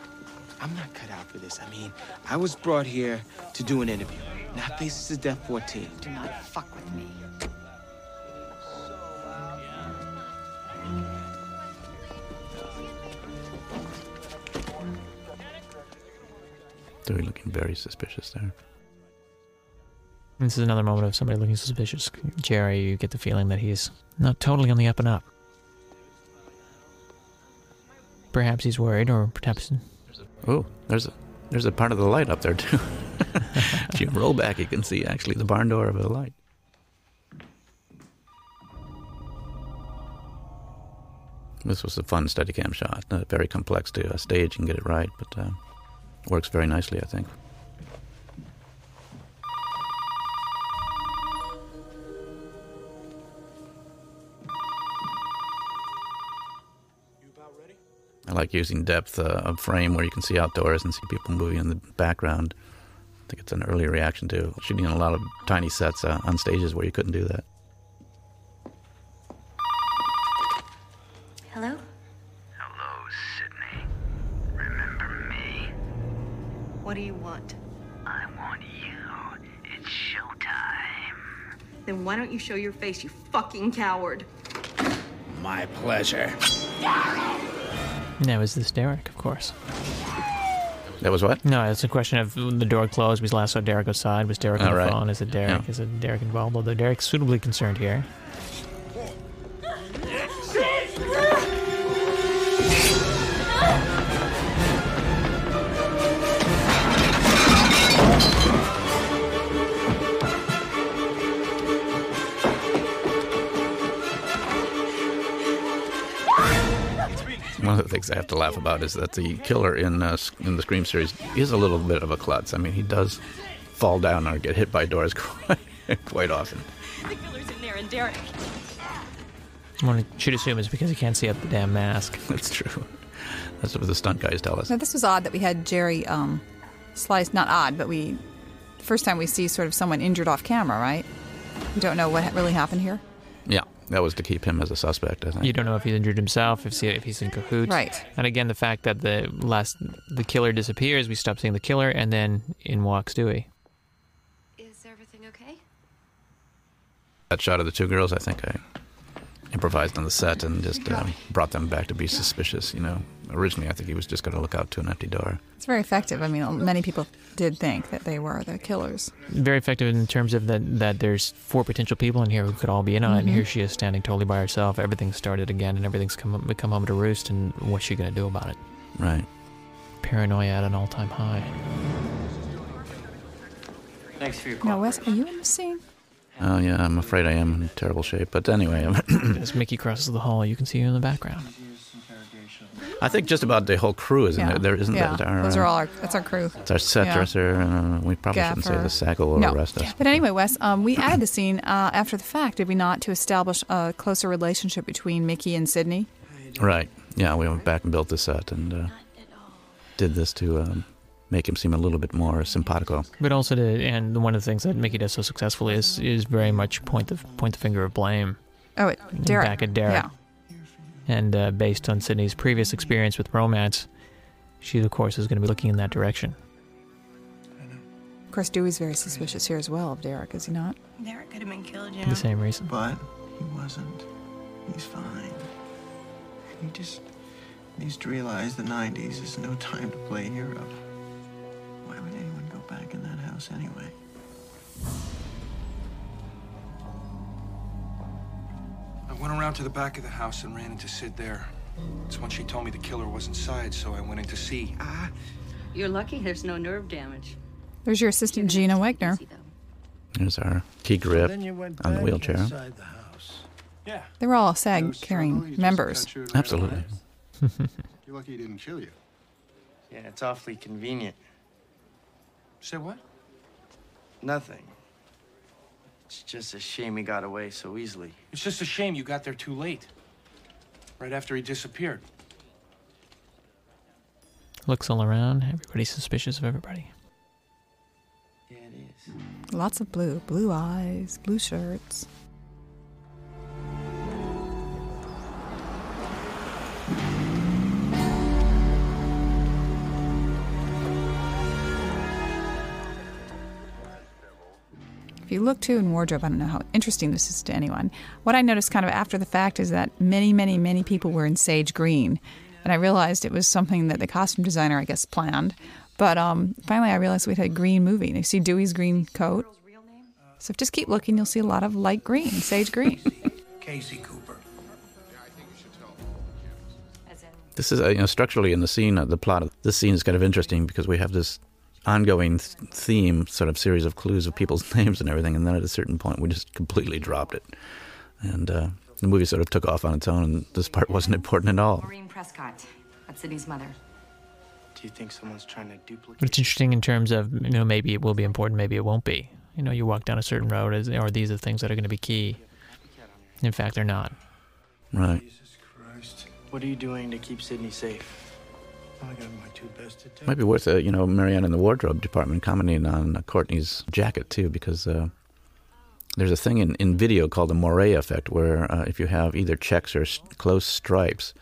I'm not cut out for this. I mean, I was brought here to do an interview, not Faces of Death 14. Do not fuck with me. They're looking very suspicious there. This is another moment of somebody looking suspicious. Jerry, you get the feeling that he's not totally on the up and up. Perhaps he's worried, or perhaps Oh, there's a there's a part of the light up there too. if you roll back, you can see actually the barn door of the light. This was a fun Steadicam shot. Not very complex to uh, stage and get it right, but uh, works very nicely, I think. I like using depth uh, of frame where you can see outdoors and see people moving in the background. I think it's an early reaction to shooting in a lot of tiny sets uh, on stages where you couldn't do that. Hello? Hello, Sidney. Remember me? What do you want? I want you. It's showtime. Then why don't you show your face, you fucking coward? My pleasure. no, is this Derek? Of course. That was what? No, it's a question of the door closed. We last saw Derek outside. Was Derek on Oh, the right. phone? Is it Derek? Yeah. Is it Derek involved? Although Derek's suitably concerned here. Things I have to laugh about is that the killer in uh, in the Scream series is a little bit of a klutz. I mean, he does fall down or get hit by doors quite, quite often. The killer's in there, and Derek. One should assume is because he can't see out the damn mask. That's true. That's what the stunt guys tell us. Now, this was odd that we had Jerry um, slice. Not odd, but we first time we see sort of someone injured off camera, right? We don't know what really happened here. Yeah, that was to keep him as a suspect. I think. You don't know if he's injured himself, if he, if he's in cahoots. Right. And again, the fact that the last the killer disappears, we stop seeing the killer, and then in walks Dewey. Is everything okay? That shot of the two girls, I think I improvised on the set and just uh, brought them back to be suspicious. You know, originally I think he was just going to look out to an empty door. It's very effective. I mean, many people did think that they were the killers. Very effective in terms of that that there's four potential people in here who could all be in on it, and Mhm. here she is standing totally by herself. Everything's started again, and everything's come come home to roost. And what's she going to do about it? Right. Paranoia at an all-time high. Thanks for your call. Now, Wes, are you in the scene? Oh yeah, I'm afraid I am in terrible shape. But anyway, As Mickey crosses the hall, you can see her in the background. I think just about the whole crew isn't Yeah. there? There isn't yeah. that. Our, Those are uh, all our. That's our crew. It's our set Yeah. dresser. Uh, we probably shouldn't say the SAG will no. arrest us. But anyway, Wes, um, we added the scene uh, after the fact, did we not, to establish a closer relationship between Mickey and Sidney? Right. Yeah, we went back and built the set and uh, did this to um, make him seem a little bit more simpatico. But also, to, and one of the things that Mickey does so successfully is is very much point the point the finger of blame. Oh, it, Derek. Back at Derek. Yeah. And uh, based on Sidney's previous experience with romance, she of course is going to be looking in that direction. Of course, Dewey's very suspicious here as well of Derek, is he not? Derek could have been killed, you For the same reason. But he wasn't. He's fine. He just needs to realize the 90s is no time to play hero. Why would anyone go back in that house anyway? Went around to the back of the house and ran into Sid there. It's when she told me the killer was inside, so I went in to see. Ah, you're lucky there's no nerve damage. There's your assistant, Gina Wegner. There's our key grip Then you went on the wheelchair. the house. Yeah. They were all SAG carrying members. Absolutely. You're lucky he didn't kill you. Yeah, it's awfully convenient. Say what? Nothing. It's just a shame he got away so easily. It's just a shame you got there too late. Right after he disappeared. Looks all around. Everybody's suspicious of everybody. Yeah, it is. Lots of blue. Blue eyes, blue shirts. If you look too in wardrobe, I don't know how interesting this is to anyone. What I noticed kind of after the fact is that many, many, many people were in sage green. And I realized it was something that the costume designer, I guess, planned. But um, finally, I realized we had a green movie. And you see Dewey's green coat. So just keep looking, you'll see a lot of light green, sage green. Casey Cooper. This is, uh, you know, structurally in the scene, uh, the plot of this scene is kind of interesting because we have this ongoing theme, sort of series of clues of people's names and everything, and then at a certain point we just completely dropped it, and uh, the movie sort of took off on its own, and this part wasn't important at all. Maureen Prescott. That's Sidney's mother. Do you think someone's trying to duplicate? But it's interesting in terms of you know maybe it will be important, maybe it won't be. You know, you walk down a certain road, as- or these are the things that are going to be key. In fact, they're not. Right. What are you doing to keep Sidney safe? Might be worth, uh, you know, Marianne in the wardrobe department commenting on uh, Courteney's jacket too, because uh, there's a thing in, in video called the moire effect, where uh, if you have either checks or close stripes,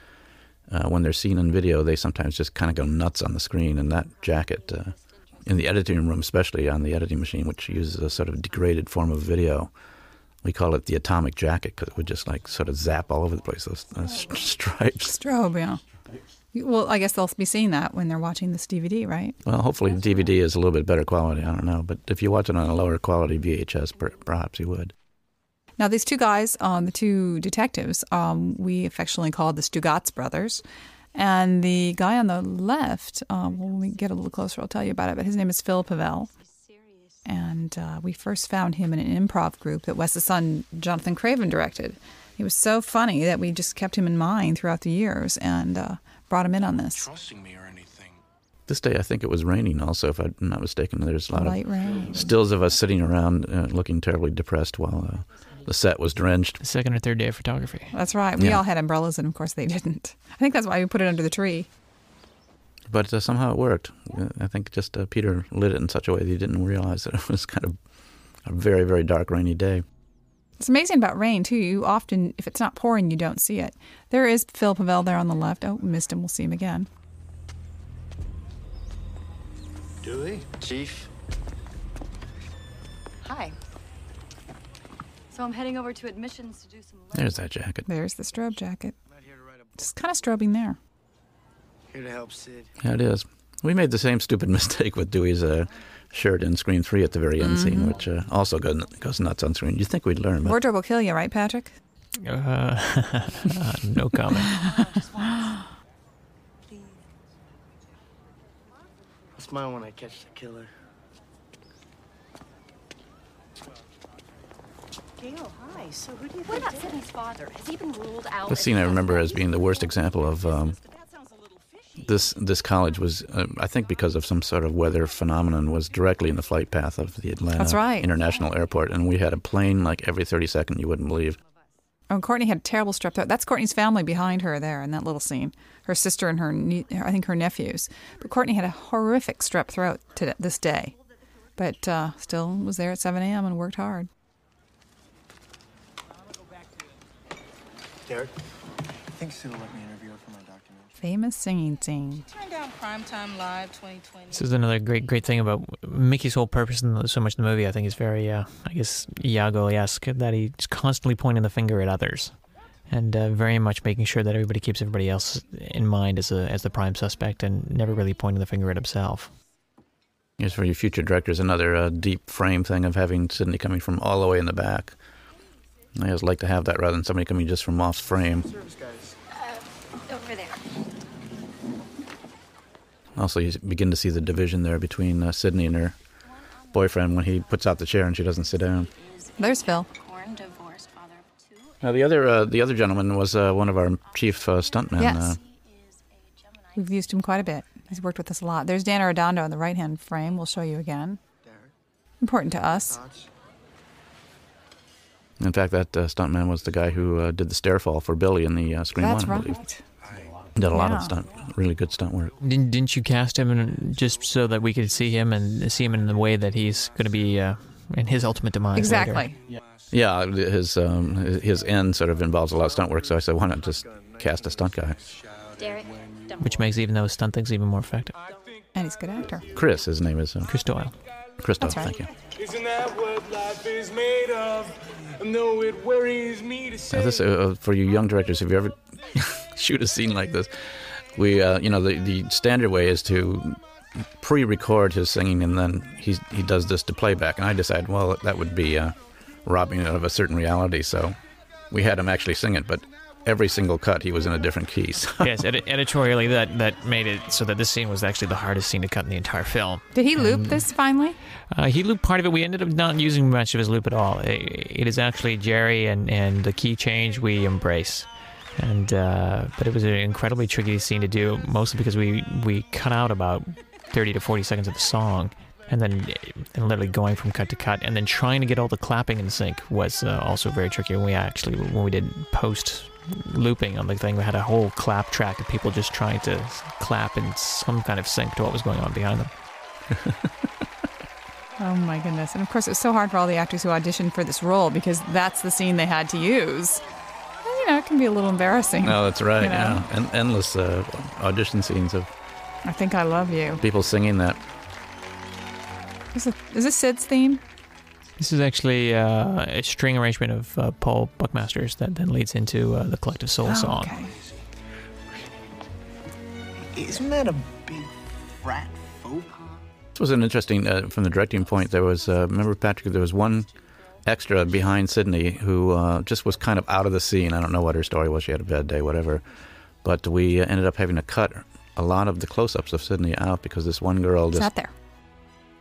uh, when they're seen in video, they sometimes just kind of go nuts on the screen. And that jacket, uh, in the editing room, especially on the editing machine, which uses a sort of degraded form of video, we call it the atomic jacket because it would just like sort of zap all over the place. Those s- stripes. Strobe, yeah. You- Well, I guess they'll be seeing that when they're watching this DVD, right? Well, hopefully the DVD is a little bit better quality. I don't know, but if you watch it on a lower quality VHS, per- perhaps you would. Now, these two guys, um, the two detectives, um, we affectionately called the Stugatz brothers. And the guy on the left, uh, when we get a little closer, I'll tell you about it, but his name is Phil Pavel. And uh, we first found him in an improv group that Wes's son, Jonathan Craven, directed. He was so funny that we just kept him in mind throughout the years and uh, brought him in on this. Trusting me or anything. This day, I think it was raining also, if I'm not mistaken. There's a lot Light of rain. stills of us sitting around uh, looking terribly depressed while uh, the set was drenched. The second or third day of photography. That's right. We Yeah. all had umbrellas, and of course they didn't. I think that's why we put it under the tree. But uh, somehow it worked. Uh, I think just uh, Peter lit it in such a way that he didn't realize that it was kind of a very, very dark, rainy day. It's amazing about rain too. You often, if it's not pouring, you don't see it. There is Phil Pavel there on the left. Oh, missed him. We'll see him again. Dewey? Chief? Hi. So I'm heading over to admissions to do some. There's that jacket. There's the strobe jacket. Just kind of strobing there. Here to help Sid. Yeah, it is. We made the same stupid mistake with Dewey's uh, shirt in Scream 3 at the very end scene, Mhm. which uh, also goes, goes nuts on screen. You'd think we'd learn, but Wardrobe will kill you, right, Patrick? Uh, no comment. I smile when I catch the killer. Gale, hi. So who do you What about Sidney's father? Has he been ruled out? the scene I remember as being the worst example of um, this this college was, uh, I think, because of some sort of weather phenomenon, was directly in the flight path of the Atlanta right. International Airport, and we had a plane like every thirty second. You wouldn't believe. Oh, Courteney had a terrible strep throat. That's Courteney's family behind her there in that little scene. Her sister and her, nie- I think her nephews. But Courteney had a horrific strep throat to this day, but uh, still was there at 7 a.m. and worked hard. Derek, I think Sid will let me interview her for my documentary. Famous singing scene. Turn down Primetime Live 2020. This is another great, great thing about Mickey's whole purpose in so much in the movie. I think is very, uh, I guess, Iago-esque that he's constantly pointing the finger at others, and uh, very much making sure that everybody keeps everybody else in mind as a as the prime suspect, and never really pointing the finger at himself. Here's for your future directors another uh, deep frame thing of having Sidney coming from all the way in the back. I always like to have that rather than somebody coming just from off frame. over there. Also, you begin to see the division there between uh, Sidney and her boyfriend when he puts out the chair and she doesn't sit down. There's Phil. Now, the other uh, the other gentleman was uh, one of our chief uh, stuntmen. Yes. Uh, We've used him quite a bit. He's worked with us a lot. There's Dan Arredondo in the right hand frame. We'll show you again. Important to us. in fact, that uh, stuntman was the guy who uh, did the stairfall for Billy in the uh, Scream That's One. Believe. right. Did a lot Yeah. of stunt, really good stunt work. Didn't, didn't you cast him in, just so that we could see him and see him in the way that he's going to be uh, in his ultimate demise? Exactly. Later? Yeah, his um, his end sort of involves a lot of stunt work, so I said, why not just cast a stunt guy? Derek, Which makes even those stunt things even more effective. And he's a good actor. Chris, his name is uh, Chris Doyle. Chris Doyle, right. thank you. Isn't that what life is made of? No, it worries me to say. Now this, uh, for you young directors, if you ever shoot a scene like this, we, uh, you know, the, the standard way is to pre-record his singing and then he he does this to playback. And I decided, well, that would be uh, robbing it of a certain reality. So we had him actually sing it, but every single cut he was in a different key. So yes, edi- editorially, that, that made it so that this scene was actually the hardest scene to cut in the entire film. Did he loop this finally? Uh, he looped part of it. We ended up not using much of his loop at all. It, it is actually Jerry and, and the key change we embrace. And uh, but it was an incredibly tricky scene to do, mostly because we, we cut out about thirty to forty seconds of the song, and then and literally going from cut to cut, and then trying to get all the clapping in sync was uh, also very tricky. When we actually when we did post looping on the thing, we had a whole clap track of people just trying to clap in some kind of sync to what was going on behind them. Oh my goodness. And of course, it was so hard for all the actors who auditioned for this role because that's the scene they had to use. And, you know, it can be a little embarrassing. no, that's right. you know? Yeah, and endless uh, audition scenes of I think I love you. people singing that. Is, it, is this Sid's theme? This is actually uh, a string arrangement of uh, Paul Buckmaster's that then leads into uh, the Collective Soul Oh, song. okay. Isn't that a big frat faux pas? This was an interesting, uh, from the directing point, there was, uh, remember, Patrick, there was one extra behind Sidney who uh, just was kind of out of the scene. I don't know what her story was. She had a bad day, whatever. But we uh, ended up having to cut a lot of the close ups of Sidney out because this one girl just Sat there.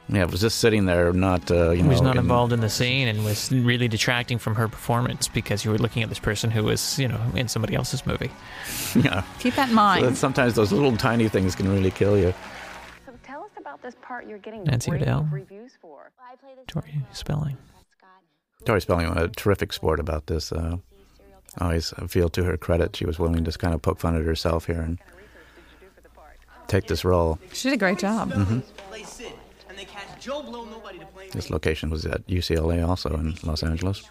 Yeah, was just sitting there, not uh, you He know. was not in- involved in the scene and was really detracting from her performance because you were looking at this person who was, you know, in somebody else's movie. Yeah. Keep that in So mind. that sometimes those little tiny things can really kill you. So tell us about this part you're getting Nancy rave O'Dell. reviews for. Tori Spelling. Tori Spelling, a terrific sport about this. Uh, always feel to her credit, she was willing to kind of poke fun at herself here and take this role. She did a great job. hmm Play Sid, and they catch Joe Blow nobody to play This location was at UCLA, also in Los Angeles.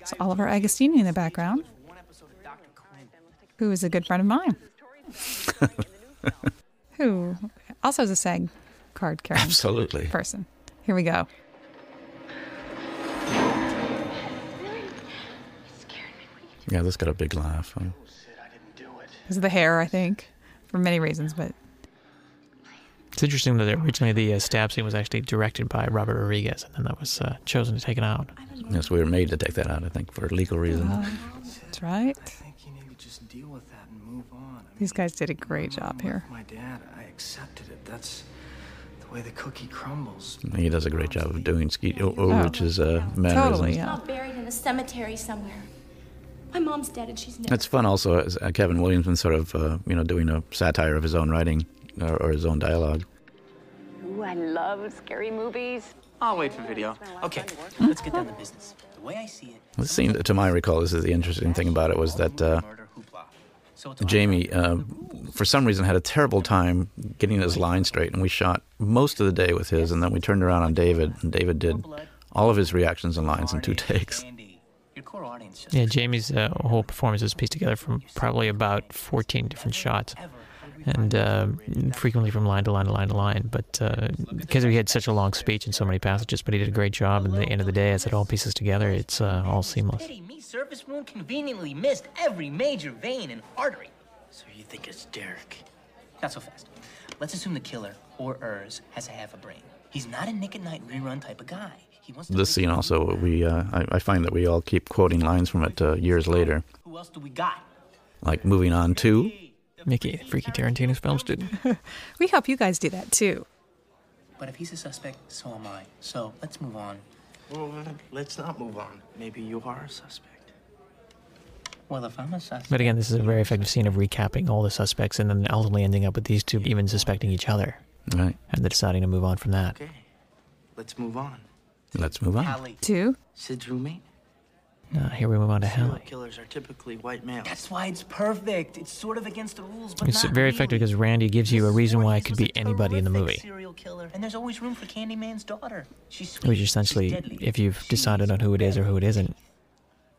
It's Oliver Agostini in the background, who is a good friend of mine, who also is a SAG card carrying Absolutely. person. Here we go. Yeah, this got a big laugh. Uh, Because of the hair, I think, for many reasons, but It's interesting that originally the uh, stab scene was actually directed by Robert Rodriguez, and then that was uh, chosen to take it out. yes, we were made to take that out, I think, for legal reasons. uh, that's right. Just deal with that and move on. These guys did a great job here. My dad, I accepted it. That's the way the cookie crumbles. He does a great job of doing Skeet O- Ulrich's uh, mannerisms. All buried in a cemetery somewhere. My mom's dead and she's never. It's fun also, as uh, Kevin Williamson sort of, uh, you know, doing a satire of his own writing or, or his own dialogue. Ooh, I love scary movies. I'll wait for video. Okay, let's get down to business. The way I see it, The scene, to my recall, this is the interesting thing about it was that uh, Jamie, uh, for some reason, had a terrible time getting his line straight, and we shot most of the day with his, and then we turned around on David, and David did all of his reactions and lines in two takes. your core audience just Yeah, Jamie's uh, whole performance was pieced together from probably about 14 different shots, and uh, frequently from line to line to line to line. But uh, because he had such a long speech and so many passages, but he did a great job. And at the end of the day, as it all pieces together, it's uh, all seamless. Pity me, surface wound conveniently missed every major vein and artery. So you think it's Derek? Not so fast. Let's assume the killer, or Urs, has a half a brain. He's not a Nick at Nite rerun type of guy. He wants to This scene also, we uh, I, I find that we all keep quoting lines from it uh, years later, Who else do we got? like moving on to. Mickey, freaky Tarantino's film student. we hope you guys do that too. But if he's a suspect, so am I. So let's move on. Well, let's not move on. Maybe you are a suspect. Well, if I'm a suspect. But again, this is a very effective scene of recapping all the suspects and then ultimately ending up with these two even suspecting each other. Right. And then deciding to move on from that. Okay, let's move on. Let's move on. Hallie. Two. Sid's roommate. Uh, here we move on to Serial Hallie. killers are typically white males. That's why it's perfect. It's sort of against the rules, but It's not very really. effective because Randy gives you a reason why it could be anybody in the movie. Serial killer, and there's always room for Candyman's daughter. She's sweet. Which essentially, if you've decided on who it is or who it isn't,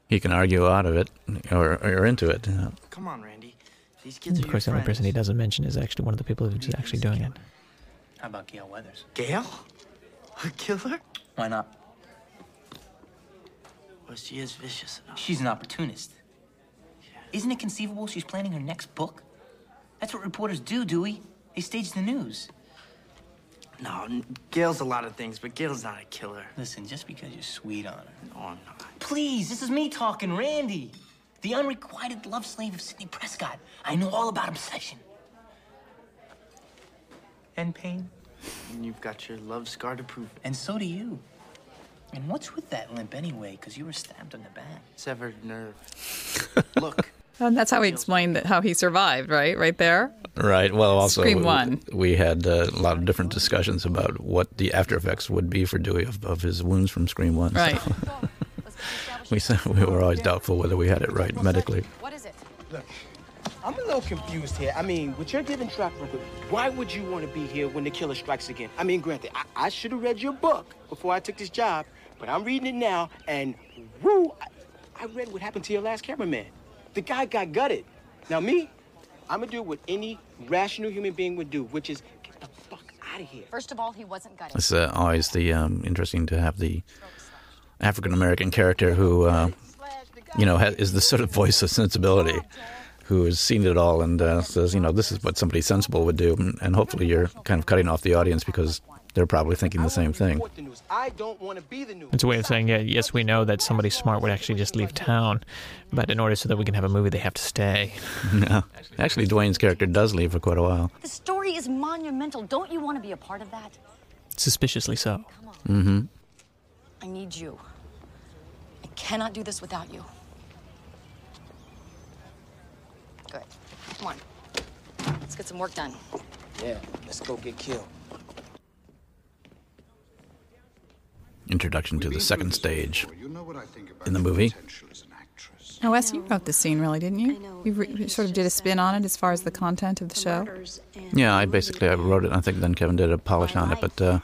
He can argue out of it or, or into it. yeah. Come on, Randy. These kids of course, the your only person he doesn't mention is actually one of the people who's actually doing it. How about Gale Weathers? Gale? A killer? Why not? Well, she is vicious enough. She's an opportunist. Isn't it conceivable she's planning her next book? That's what reporters do, Dewey. They stage the news. No, Gale's a lot of things, but Gale's not a killer. Listen, just because you're sweet on her. No, I'm not. Please, this is me talking, Randy. The unrequited love slave of Sidney Prescott. I know all about obsession. And pain. And you've got your love scar to prove it. And so do you. And what's with that limp anyway? Because you were stabbed in the back. Severed nerve. Look. And that's how he explained that how he survived, right? Right there. Right. Well, also Scream we- one. We had uh, a lot of different discussions about what the after effects would be for Dewey of, of his wounds from Scream One. so- Right. we said we were always doubtful whether we had it right medically. What is it? Look, I'm a little confused here. I mean, with your given track record, why would you want to be here when the killer strikes again? I mean, granted, I, I should have read your book before I took this job, but I'm reading it now, and woo, I, I read what happened to your last cameraman. The guy got gutted. Now, me, I'm gonna do what any rational human being would do, which is get the fuck out of here. First of all, he wasn't gutted. It's uh, always the um, interesting to have the African American character who, uh, you know, ha- is the sort of voice of sensibility, who has seen it all and uh, says, you know, this is what somebody sensible would do, and, and hopefully you're kind of cutting off the audience because they're probably thinking the same thing. Report the news. I don't want to be the news. It's a way of saying, yeah, yes, we know that somebody smart would actually just leave town, but in order so that we can have a movie, they have to stay. no. Actually, Duane's character does leave for quite a while. The story is monumental. Don't you want to be a part of that? suspiciously so. Mm-hmm. I need you. I cannot do this without you. Good. Come on. Let's get some work done. Yeah, let's go get killed. Introduction to the second stage in the movie. Now, Wes, you wrote this scene, really, didn't you? You, re- sort of did a spin on it as far as the content of the show. Yeah, I basically I wrote it. I think then Kevin did a polish on it, but uh,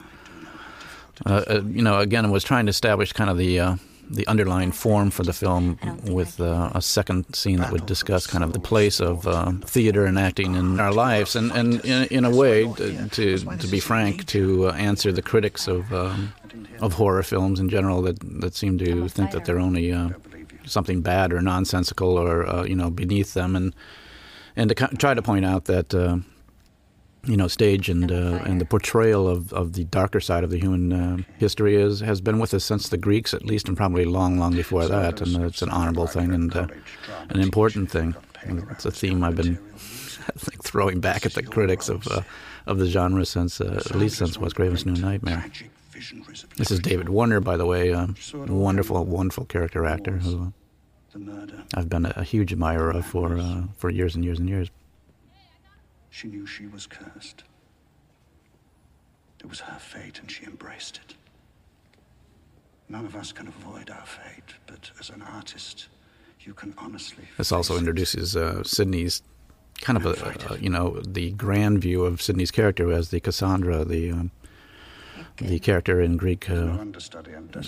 uh, uh, you know, again, I was trying to establish kind of the uh, the underlying form for the film with uh, a second scene that would discuss kind of the place of uh, theater and acting in our lives, and and in, in a way, to to, to be frank, to uh, answer the critics of um, of horror films in general that that seem to think that they're only uh, something bad or nonsensical or uh, you know beneath them, and and to try to point out that. You know, stage and uh, and the portrayal of, of the darker side of the human uh, history is has been with us since the Greeks, at least, and probably long, long before that. And it's an honorable thing and uh, an important thing. It's a theme I've been, I think, throwing back at the critics of uh, of the genre since, uh, at least since Wes Craven's New Nightmare. This is David Warner, by the way, um, a wonderful, wonderful character actor who I've been a huge admirer of for uh, for years and years and years. She knew she was cursed. It was her fate, and she embraced it. None of us can avoid our fate, but as an artist, you can honestly. This also introduces uh, Sidney's kind of a, a, you know the grand view of Sidney's character as the Cassandra, the um, the character in Greek uh,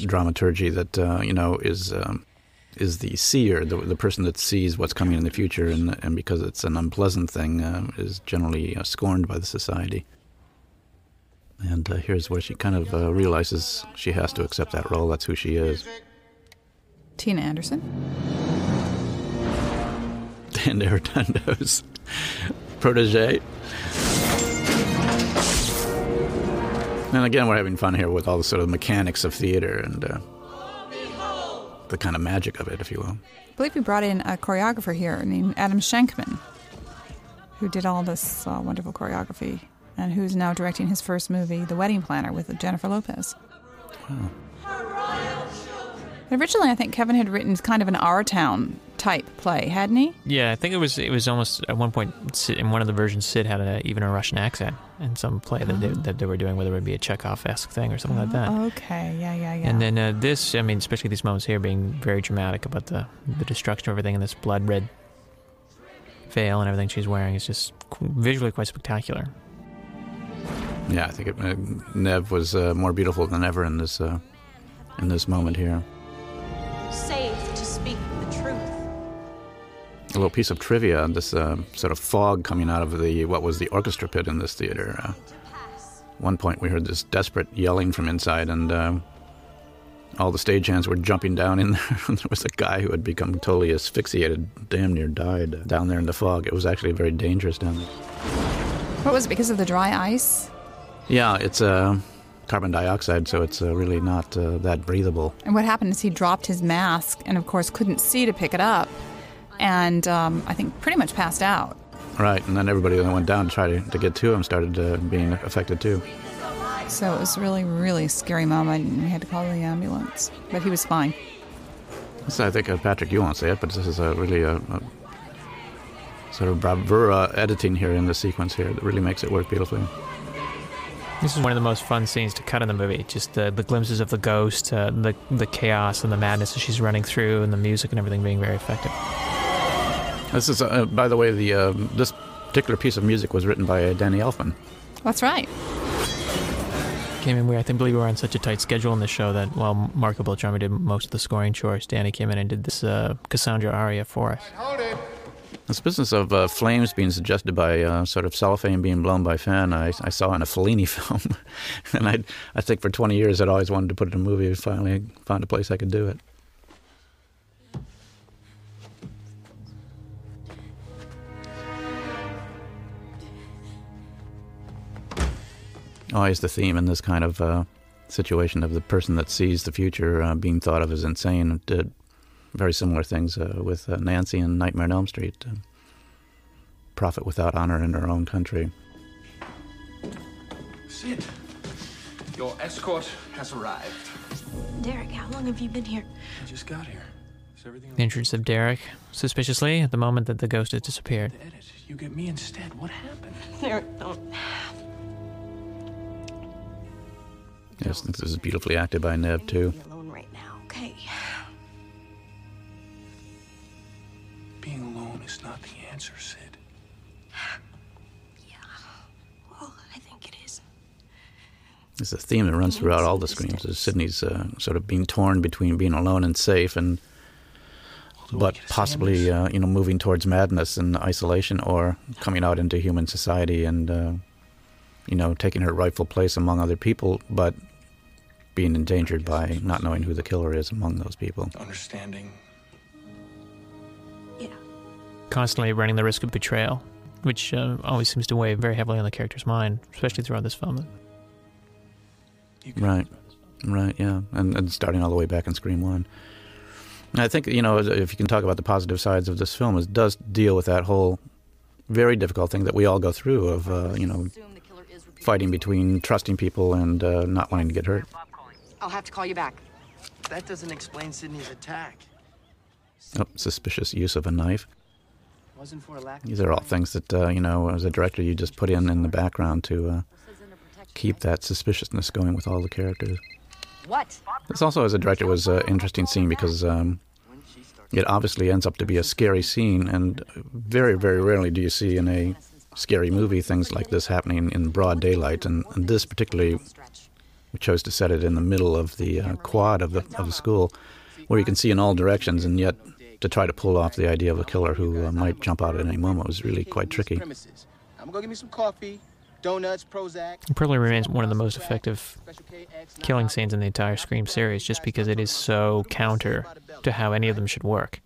dramaturgy that uh, you know is um, is the seer, the, the person that sees what's coming in the future, and and because it's an unpleasant thing, uh, is generally uh, scorned by the society. And uh, here's where she kind of uh, realizes she has to accept that role. That's who she is. Tina Anderson. Dan Arredondo protege. And again, we're having fun here with all the sort of mechanics of theater and uh, the kind of magic of it, if you will. I believe we brought in a choreographer here named Adam Shankman, who did all this uh, wonderful choreography and who's now directing his first movie, The Wedding Planner, with Jennifer Lopez. Wow. Originally, I think Kevin had written kind of an Our Town type play, hadn't he? Yeah, I think it was it was almost at one point Sid- in one of the versions Sid had a, even a Russian accent in some play that they, that they were doing, whether it would be a Chekhov-esque thing or something like that. Okay, yeah, yeah, yeah. And then uh, this, I mean, especially these moments here being very dramatic about the, the destruction of everything and this blood red veil and everything she's wearing is just visually quite spectacular. Yeah, I think it, uh, Neve was uh, more beautiful than ever in this uh, in this moment here. Safe to speak the truth. A little piece of trivia: this uh, sort of fog coming out of the what was the orchestra pit in this theater. Uh, one point, we heard this desperate yelling from inside, and uh, all the stagehands were jumping down in there. there was a guy who had become totally asphyxiated, damn near died down there in the fog. It was actually very dangerous down there. What was it, because of the dry ice? Yeah, it's uh, carbon dioxide, so it's uh, really not uh, that breathable. And what happened is he dropped his mask and, of course, couldn't see to pick it up. And um, I think pretty much passed out. Right, and then everybody that went down to try to, to get to him started uh, being affected too. So it was really, really scary moment, and we had to call the ambulance. But he was fine. So I think, uh, Patrick, you won't say it, but this is a really a, a sort of bravura editing here in the sequence here that really makes it work beautifully. This is one of the most fun scenes to cut in the movie. Just the, the glimpses of the ghost, uh, the the chaos and the madness that she's running through, and the music and everything being very effective. This is, uh, by the way, the uh, this particular piece of music was written by uh, Danny Elfman. That's right. Came in. We I think believe we were on such a tight schedule in the show that while Marco Beltrami did most of the scoring chores, Danny came in and did this uh, Cassandra aria for us. This business of uh, flames being suggested by uh, sort of cellophane being blown by fan, I, I saw in a Fellini film, and I I think for 20 years I'd always wanted to put it in a movie. Finally, found a place I could do it. Always the theme in this kind of uh, situation of the person that sees the future uh, being thought of as insane. Did very similar things uh, with uh, Nancy and Nightmare on Elm Street. Uh, profit without honor in her own country. Sid, Your escort has arrived. Derek, how long have you been here? I just got here. Is everything The entrance of Derek, suspiciously, at the moment that the ghost has disappeared. You get me instead. What happened? Derek, don't. Yes, this is beautifully acted by Neve too. Is not the answer, Sid. Yeah. Well, I think it is. It's a theme that runs throughout all the screams. Is Sidney's uh, sort of being torn between being alone and safe, and but possibly uh, you know moving towards madness and isolation, or coming out into human society and uh, you know taking her rightful place among other people, but being endangered by not knowing who the killer is among those people. Understanding. Constantly running the risk of betrayal, which uh, always seems to weigh very heavily on the character's mind, especially throughout this film. Right, right, yeah, and, and starting all the way back in Scream One. And I think you know if you can talk about the positive sides of this film, it does deal with that whole very difficult thing that we all go through of uh, you know fighting between trusting people and uh, not wanting to get hurt. I'll have to call you back. That doesn't explain Sidney's attack. Oh, suspicious use of a knife. Wasn't for a lack These are all things that uh, you know, as a director, you just put in in the background to uh, keep that suspiciousness going with all the characters. What? This also, as a director, was an interesting scene because um, it obviously ends up to be a scary scene, and very, very rarely do you see in a scary movie things like this happening in broad daylight. And, and this particularly, we chose to set it in the middle of the uh, quad of the of the school, where you can see in all directions, and yet to try to pull off the idea of a killer who uh, might jump out at any moment was really quite tricky. Premises. I'm gonna go get me some coffee, donuts, Prozac. It probably remains one of the most effective killing scenes in the entire Scream series, just because it is so counter to how any of them should work.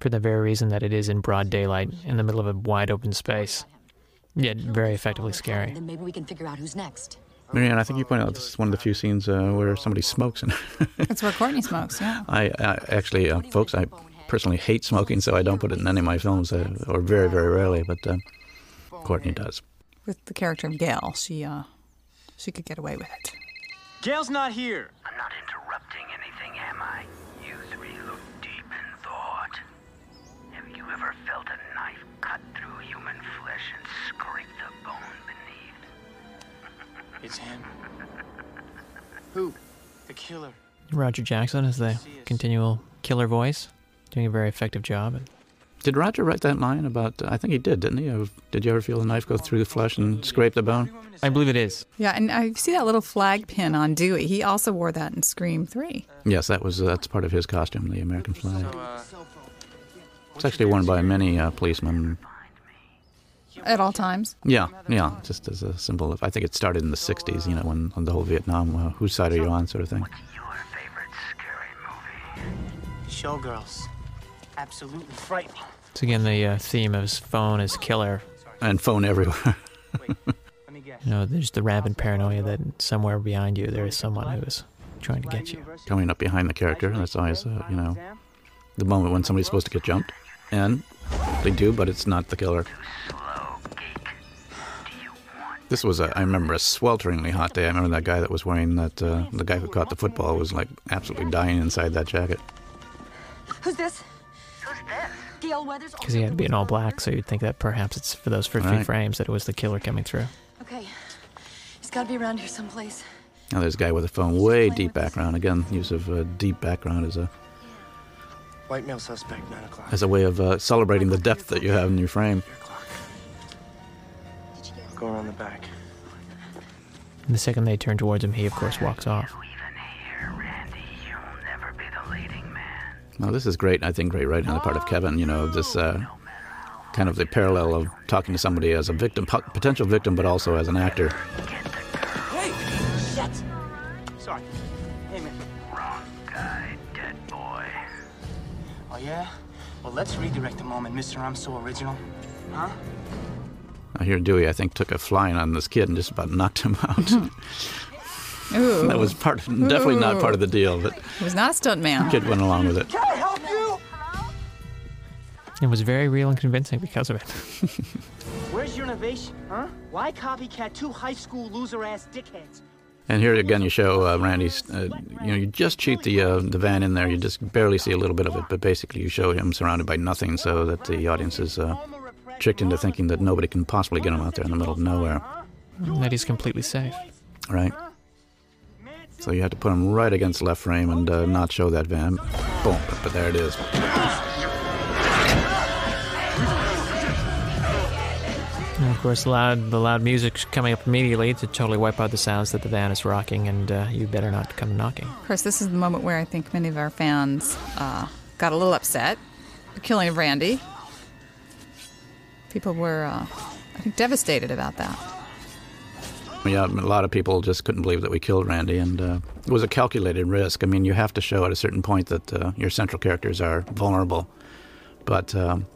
For the very reason that it is in broad daylight, in the middle of a wide open space, yet very effectively scary. Then maybe we can figure out who's next. Marianne, I think you pointed out this is one of the few scenes uh, where somebody smokes. And That's where Courteney smokes, yeah. I, I actually, uh, folks, I personally hate smoking, so I don't put it in any of my films, uh, or very, very rarely. But uh, Courteney does. With the character of Gale, she uh, she could get away with it. Gale's not here. I'm not interrupting It's him. Who? The killer. Roger Jackson is the continual killer voice, doing a very effective job. Did Roger write that line about? I think he did, didn't he? Of, Did you ever feel the knife go through the flesh and scrape the bone? I believe it is. Yeah, and I see that little flag pin on Dewey. He also wore that in Scream 3. Yes, that was that's part of his costume, the American flag. It's actually worn by many uh, policemen. At all times. Yeah, yeah, just as a symbol of. I think it started in the '60s, you know, when, when the whole Vietnam, uh, whose side are you on, sort of thing. Showgirls. Absolutely frightening. It's again the uh, theme of his phone as killer. And phone everywhere. You know, there's the rampant paranoia that somewhere behind you there is someone who is trying to get you. Coming up behind the character, that's always, uh, you know, the moment when somebody's supposed to get jumped. And they do, but it's not the killer. This was, a, I remember, a swelteringly hot day. I remember that guy that was wearing that, uh, the guy who caught the football was like absolutely dying inside that jacket. Who's this? Who's this? Gale Weathers. Because he had to be in all black, so you'd think that perhaps it's for those 50 Right. frames that it was the killer coming through. Okay. He's got to be around here someplace. Now there's a guy with a phone, way deep background. Again, use of uh, deep background as a White male suspect, 9 o'clock. as a way of uh, celebrating the depth that you have in your frame. Go around the back. And the second they turn towards him, he, of course, walks off. Now this is great. I think great writing on the part of Kevin. You know, this uh, kind of the parallel of talking to somebody as a victim, potential victim, but also as an actor. Hey! Shit! Sorry. Hey, man. Wrong guy, dead boy. Oh, yeah? Well, let's redirect the moment, Mr. I'm so original. Huh? I hear Dewey, I think, took a flying on this kid and just about knocked him out. Ooh. that was part, definitely not part of the deal, but He was not a stunt man. kid went along with it. Can I help you? It was very real and convincing because of it. Where's your innovation, huh? Why copycat two high school loser-ass dickheads? And here again, you show uh, Randy's. Uh, you know, you just cheat the uh, the van in there. You just barely see a little bit of it, but basically, you show him surrounded by nothing, so that the audience is uh, tricked into thinking that nobody can possibly get him out there in the middle of nowhere. That he's completely safe. Right. So you have to put him right against the left frame and uh, not show that van. Boom! But there it is. And of course, loud the loud music's coming up immediately to totally wipe out the sounds that the van is rocking, and uh, you better not come knocking. Of course, this is the moment where I think many of our fans uh, got a little upset. The killing of Randy. People were, uh, I think, devastated about that. Yeah, a lot of people just couldn't believe that we killed Randy, and uh, it was a calculated risk. I mean, you have to show at a certain point that uh, your central characters are vulnerable, but um,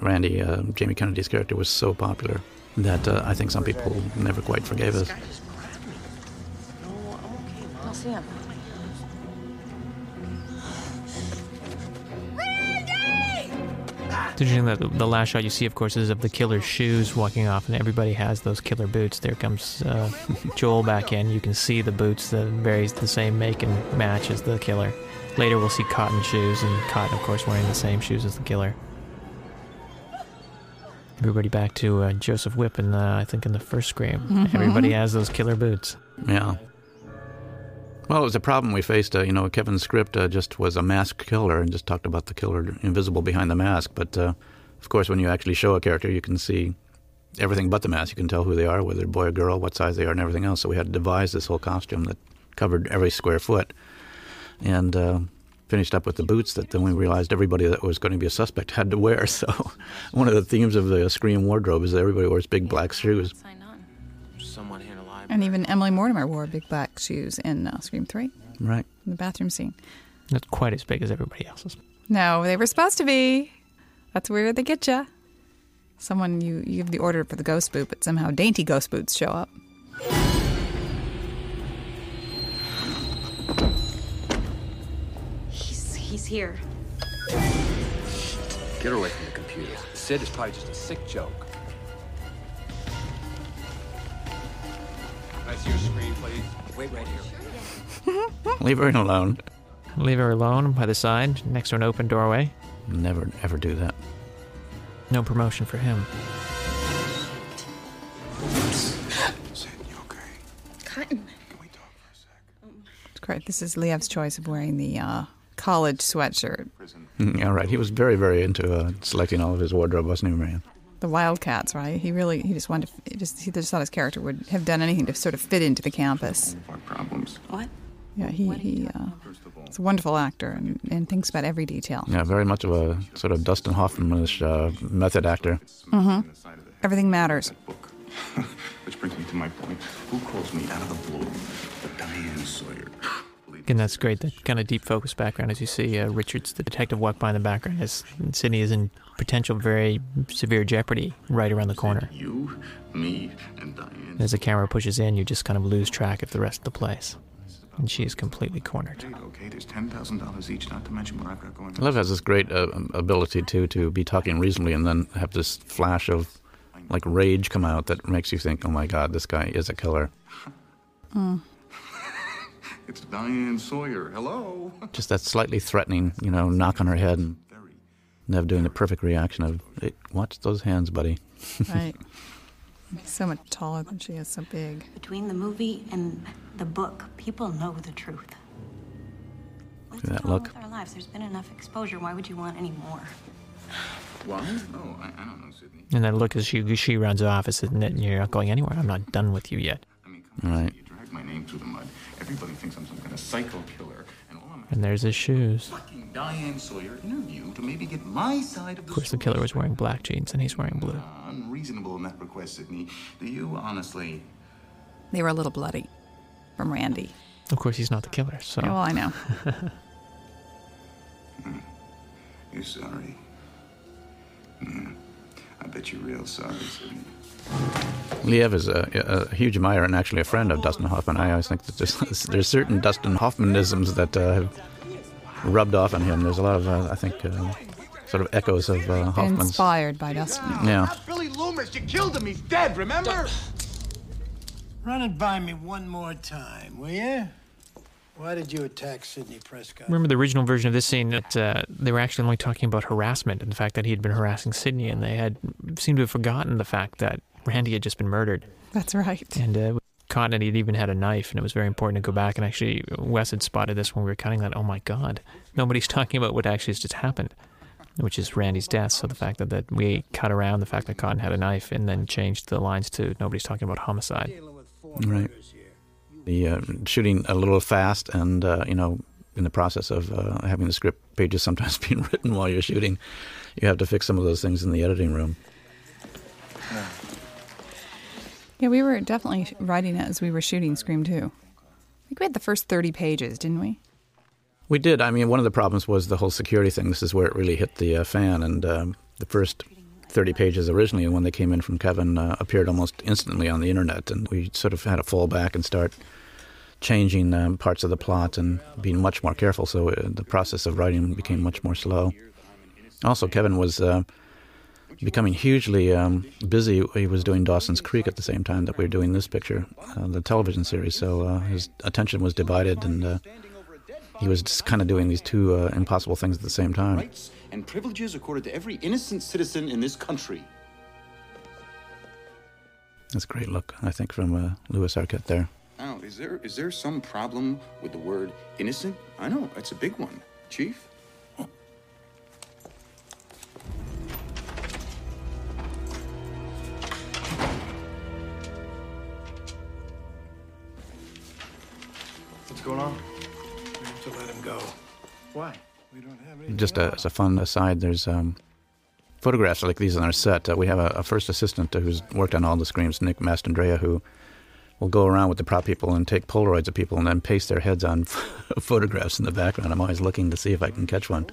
Randy, uh, Jamie Kennedy's character, was so popular that uh, I think some people never quite forgave us. I'll see him. It's interesting that the- last shot you see, of course, is of the killer's shoes walking off, and everybody has those killer boots. There comes uh, Joel back in. You can see the boots that varies the same make and match as the killer. Later, we'll see Cotton shoes, and Cotton, of course, wearing the same shoes as the killer. Everybody back to uh, Joseph Whipp, and uh, I think in the first Scream, Mhm. everybody has those killer boots. Yeah. Well, it was a problem we faced. Uh, you know, Kevin's script uh, just was a masked killer and just talked about the killer invisible behind the mask. But uh, of course, when you actually show a character, you can see everything but the mask. You can tell who they are, whether boy or girl, what size they are, and everything else. So we had to devise this whole costume that covered every square foot, and uh, finished up with the boots that then we realized everybody that was going to be a suspect had to wear. So one of the themes of the Scream wardrobe is that everybody wears big black shoes. Someone here alive. And even Emily Mortimer wore big black shoes in uh, Scream 3, Right. in the bathroom scene. Not quite as big as everybody else's. No, they were supposed to be. That's where they get you. Someone, you, you give the order for the ghost boot, but somehow dainty ghost boots show up. He's, he's here. Get away from the computer. Sid is probably just a sick joke. I see your screen, please? Wait right here. Leave her alone. Leave her alone by the side, next to an open doorway. Never, ever do that. No promotion for him. Cotton. It's great. This is Liev's choice of wearing the uh, college sweatshirt. Mm, Yeah, right. He was very, very into uh, selecting all of his wardrobe, wasn't he, Marianne? The Wildcats, right? He really, he just wanted to, he just, he just thought his character would have done anything to sort of fit into the campus. Problems. What? Yeah, he, he uh, he's a wonderful actor and, and thinks about every detail. Yeah, very much of a sort of Dustin Hoffman-ish uh, method actor. hmm Everything matters. Which brings me to my point. Who calls me out of the blue? But Diane Sawyer. And that's great. That kind of deep focus background as you see uh, Richards, the detective, walk by in the background as Sidney is in potential very severe jeopardy right around the corner. You, me, and Diane. As the camera pushes in, you just kind of lose track of the rest of the place. And she is completely cornered. Okay, there's ten thousand dollars each, not to mention what I've got going on. Has this great uh, ability too to be talking reasonably and then have this flash of like rage come out that makes you think, "Oh my God, this guy is a killer." Mm. It's Diane Sawyer. Hello. Just that slightly threatening, you know, knock on her head, and Neve doing the perfect reaction of, hey, "Watch those hands, buddy." Right. He's so much taller than she is, so big. Between the movie and the book, people know the truth. See that look? With our lives, there's been enough exposure. Why would you want any more? What? Oh, I, I don't know, Sidney. And that look as she she runs off, is that you're not going anywhere. I'm not done with you yet. Right. You drag my name through the mud. Everybody thinks I'm some kind of psycho killer, and all I'm And there's his shoes. fucking Diane Sawyer interview to maybe get my side of the Of course, the killer was wearing black jeans and he's wearing blue. unreasonable in that request, Sidney. Do you honestly? They were a little bloody from Randy. Of course, he's not the killer, so. Yeah, well, I know. You're sorry. Hmm. I bet you're real sorry, Sidney. Liev is a, a huge admirer and actually a friend of Dustin Hoffman. I always think that there's, there's certain Dustin Hoffmanisms that uh, have rubbed off on him. There's a lot of, uh, I think, uh, sort of echoes of uh, Hoffman's. Inspired by Dustin. Yeah. Billy Loomis, you killed him. He's dead, remember? Run it by me one more time, will you? Why did you attack Sidney Prescott? Remember the original version of this scene that uh, they were actually only talking about harassment and the fact that he had been harassing Sidney, and they had seemed to have forgotten the fact that Randy had just been murdered. That's right. And uh, caught and he'd even had a knife, and it was very important to go back and actually Wes had spotted this when we were cutting that. Oh my God, nobody's talking about what actually has just happened, which is Randy's death. So the fact that, that we cut around the fact that Cotton had a knife and then changed the lines to nobody's talking about homicide. Right. The uh, shooting a little fast, and uh, you know, in the process of uh, having the script pages sometimes being written while you're shooting, you have to fix some of those things in the editing room. Yeah, we were definitely writing it as we were shooting Scream 2. I think we had the first 30 pages, didn't we? We did. I mean, one of the problems was the whole security thing. This is where it really hit the uh, fan, and um, the first 30 pages originally, when they came in from Kevin, uh, appeared almost instantly on the internet, and we sort of had to fall back and start changing um, parts of the plot and being much more careful. So uh, the process of writing became much more slow. Also, Kevin was uh, becoming hugely um, busy. He was doing Dawson's Creek at the same time that we were doing this picture, uh, the television series. So uh, his attention was divided, and uh, he was just kind of doing these two uh, impossible things at the same time. Rights and privileges accorded to every innocent citizen in this country. That's a great look, I think, from uh, Lewis Arquette there. Now, is there is there some problem with the word innocent? I know it's a big one, Chief. What's going on? We have to let him go. Why? We don't have any. Just uh, as a fun aside, there's um, photographs like these on our set. Uh, we have a, a first assistant who's worked on all the screams, Nick Mastandrea, who will go around with the prop people and take Polaroids of people and then paste their heads on photographs in the background. I'm always looking to see if I can catch one.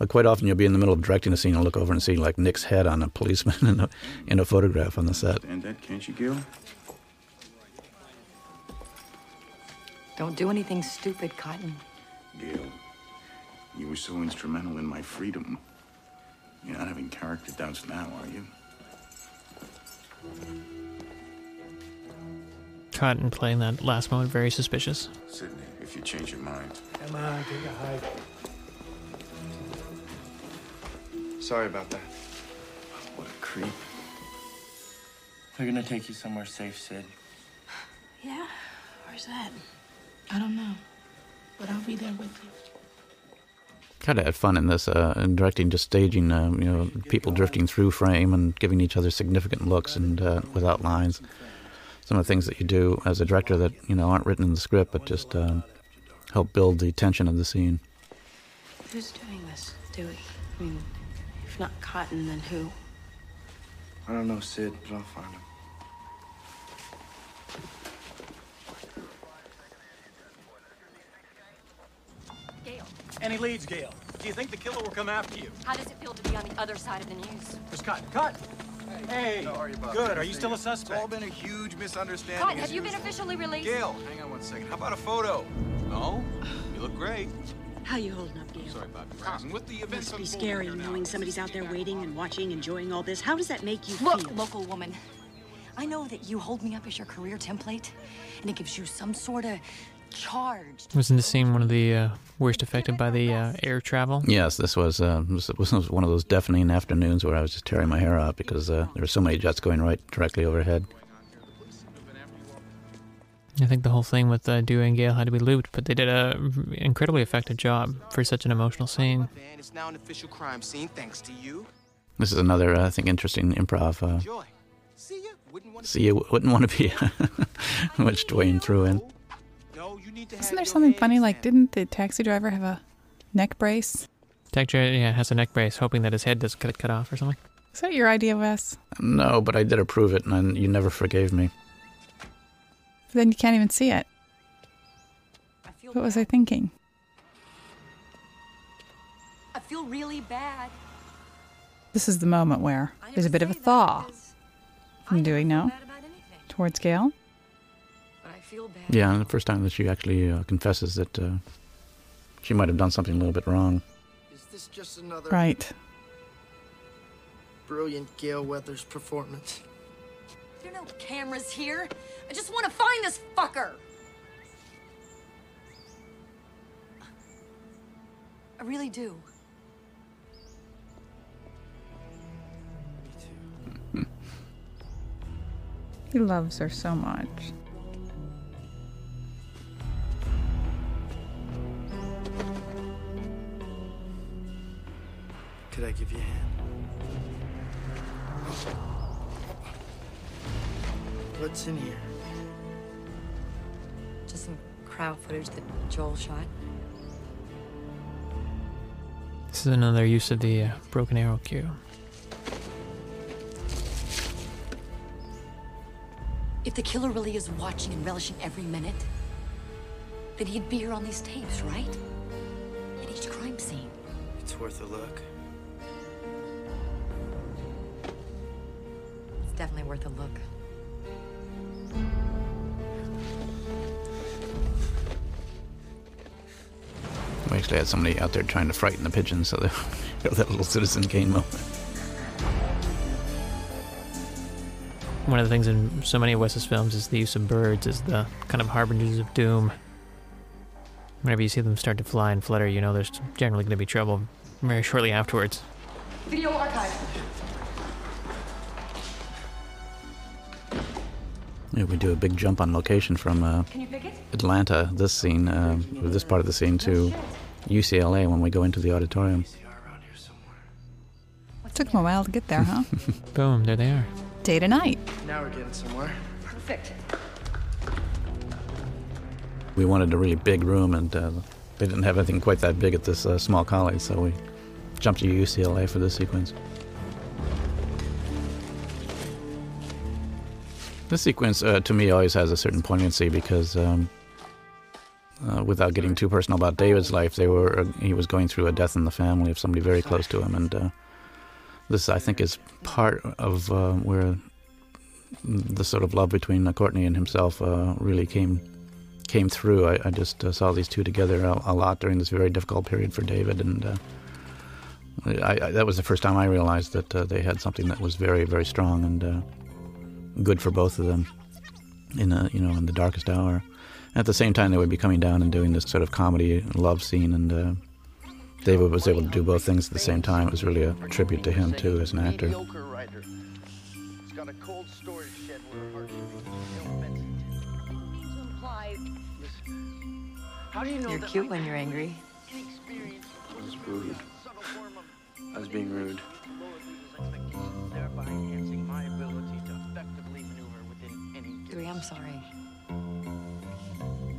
But quite often you'll be in the middle of directing a scene and look over and see like Nick's head on a policeman in a, in a photograph on the set. And that, can't you, Gil? Don't do anything stupid, Cotton. Gil, you were so instrumental in my freedom. You're not having character doubts now, are you? Cotton playing that last moment very suspicious. Sidney, if you change your mind. Come on, take a hike. Sorry about that. What a creep. They're gonna take you somewhere safe, Sid. Yeah? Where's that? I don't know. But I'll be there with you. Kind of had fun in this, uh, in directing, just staging, uh, you know, people drifting through frame and giving each other significant looks and uh, without lines. Some of the things that you do as a director that you know aren't written in the script, but just um, help build the tension of the scene. Who's doing this, Dewey? I mean, if not Cotton, then who? I don't know, Sid, but I'll find him. Any leads, Gale? Do you think the killer will come after you? How does it feel to be on the other side of the news? Just cut. Cut. Hey. How are you, Bob? Good. Are you still a suspect? It's all been a huge misunderstanding. Cotton, have you been officially released? Gale, hang on one second. How about a photo? No? You look great. How you holding up, Gale? Sorry, Bob. Razzing. With the events Must be scary here now, knowing somebody's out there waiting and watching, enjoying all this. How does that make you Look, feel? local woman. I know that you hold me up as your career template, and it gives you some sort of charge. Wasn't this scene one of the uh, worst affected by the uh, air travel? Yes, this was, uh, this was one of those deafening afternoons where I was just tearing my hair out because uh, there were so many jets going right directly overhead. I think the whole thing with uh, Dewey and Gale had to be looped, but they did a incredibly effective job for such an emotional scene. It's now an official crime scene, thanks to you. This is another, uh, I think, interesting improv. Uh, See ya. Wouldn't want see, you wouldn't want to be which Duane threw in. Isn't there something funny? Like, didn't the taxi driver have a neck brace? Taxi driver yeah, has a neck brace, hoping that his head doesn't get cut off or something. Is that your idea, Wes? No, but I did approve it, and you never forgave me. Then you can't even see it. What was I thinking? I feel really bad. This is the moment where there's a bit of a thaw from doing no? Towards Gale? But I feel bad. Yeah, and the first time that she actually uh, confesses that uh, she might have done something a little bit wrong. Is this just another Right. brilliant Gale Weathers performance? There are no cameras here. I just want to find this fucker. I really do. He loves her so much. Could I give you a hand? What's in here? Just some crowd footage that Joel shot. This is another use of the uh, broken arrow cue. If the killer really is watching and relishing every minute, then he'd be here on these tapes, right? At each crime scene. It's worth a look. Definitely worth a look. We actually had somebody out there trying to frighten the pigeons, so they, that little Citizen Kane moment. One of the things in so many of Wes's films is the use of birds as the kind of harbingers of doom. Whenever you see them start to fly and flutter, you know there's generally going to be trouble very shortly afterwards. Video archive. Yeah, we do a big jump on location from uh, Can you pick it? Atlanta, this scene, uh, this part of the scene, to UCLA when we go into the auditorium. It Took him a while to get there, huh? Boom, there they are. Day to night. Now we're getting somewhere. Perfect. We wanted a really big room, and uh, they didn't have anything quite that big at this uh, small college, so we jumped to UCLA for this sequence. This sequence, uh, to me, always has a certain poignancy because, um, uh, without getting too personal about David's life, they were uh, he was going through a death in the family of somebody very close to him, and uh, this, I think, is part of uh, where the sort of love between Courteney and himself uh, really came came through. I, I just saw these two together a, a lot during this very difficult period for David, and I, I, that was the first time I realized that they had something that was very, very strong. And good for both of them in a, you know in the darkest hour. At the same time, they would be coming down and doing this sort of comedy love scene, and uh, David was able to do both things at the same time. It was really a tribute to him too as an actor. Mediocre writer. He's got a cold storage shed where a heart should be. No offense. Listen, How do you know You're cute when you're angry. I was rude. I was being rude. Within any Dewey, I'm sorry.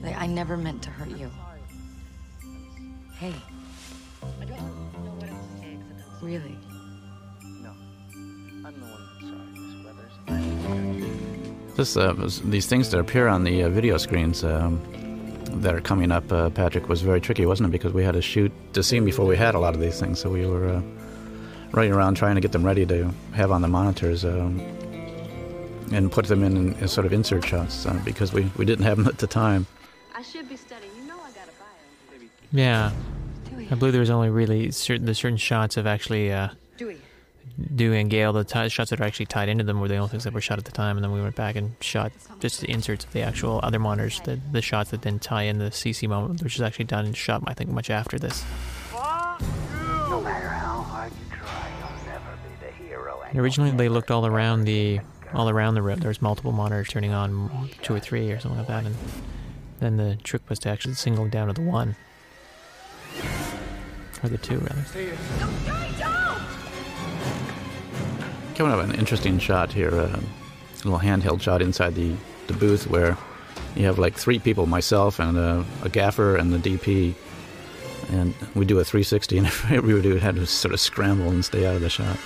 Like, I never meant to hurt you. Hey. Really? No. I'm the one sorry, Miss Weathers. This, uh, these things that appear on the uh, video screens um, that are coming up, uh, Patrick, was very tricky, wasn't it? Because we had to shoot the scene before we had a lot of these things, so we were uh, running around trying to get them ready to have on the monitors um, and put them in, in sort of insert shots uh, because we, we didn't have them at the time. I should be studying. You know I got a bio. Yeah. I believe there was only really certain the certain shots of actually uh, Dewey. Dewey and Gale. The ti shots that are actually tied into them were the only things that were shot at the time, and then we went back and shot just the inserts of the actual other monitors, the the shots that then tie in the CC moment, which is actually done and shot, I think, much after this. No matter how hard you try, you'll never be the hero. And originally, they looked all around the all around the room. There was multiple monitors turning on, two or three or something like that, and then the trick was to actually single down to the one or the two rather. Coming up, an interesting shot here, uh, a little handheld shot inside the, the booth where you have like three people, myself and a, a gaffer and the DP, and we do a 360, and every we do had to sort of scramble and stay out of the shot.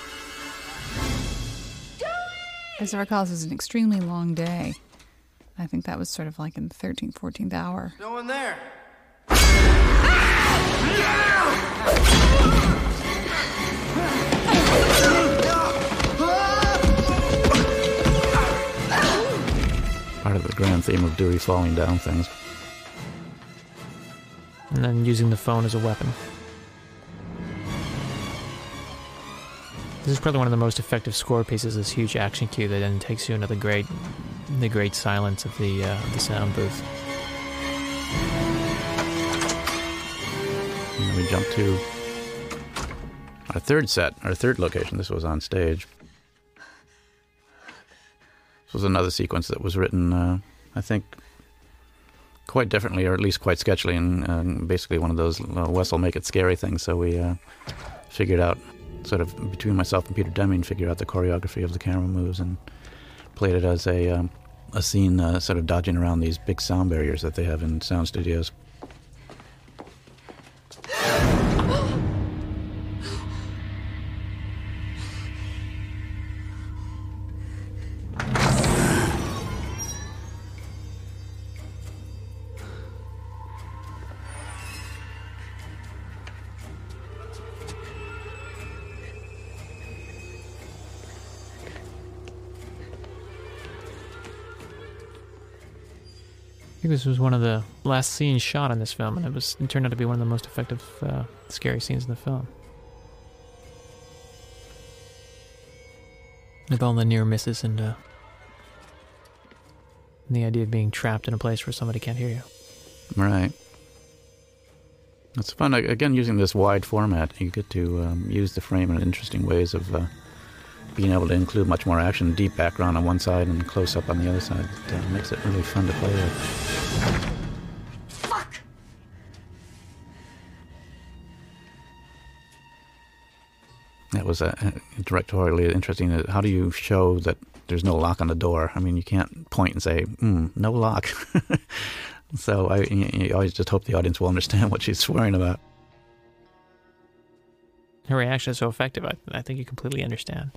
As I recall, this was an extremely long day. I think that was sort of like in the 13th, 14th hour. No one there. Part of the grand theme of Dewey falling down things. And then using the phone as a weapon. This is probably one of the most effective score pieces. This huge action cue that then takes you into the great, the great silence of the uh, the sound booth. And then we jump to our third set, our third location. This was on stage. This was another sequence that was written, uh, I think, quite differently, or at least quite sketchily, and uh, basically one of those uh, will make it scary things. So we uh, figured out, sort of between myself and Peter Deming, figured out the choreography of the camera moves and played it as a um, a scene, uh, sort of dodging around these big sound barriers that they have in sound studios. I think this was one of the last scenes shot in this film, and it was it turned out to be one of the most effective, uh, scary scenes in the film. With all the near misses and, uh, and the idea of being trapped in a place where somebody can't hear you. Right. It's fun. Again, using this wide format, you get to um, use the frame in interesting ways of uh, being able to include much more action, deep background on one side and close up on the other side. It uh, makes it really fun to play with. That was uh, directorially interesting. How do you show that there's no lock on the door? I mean, you can't point and say, mm, "No lock." so I, you always just hope the audience will understand what she's swearing about. Her reaction is so effective. I, I think you completely understand.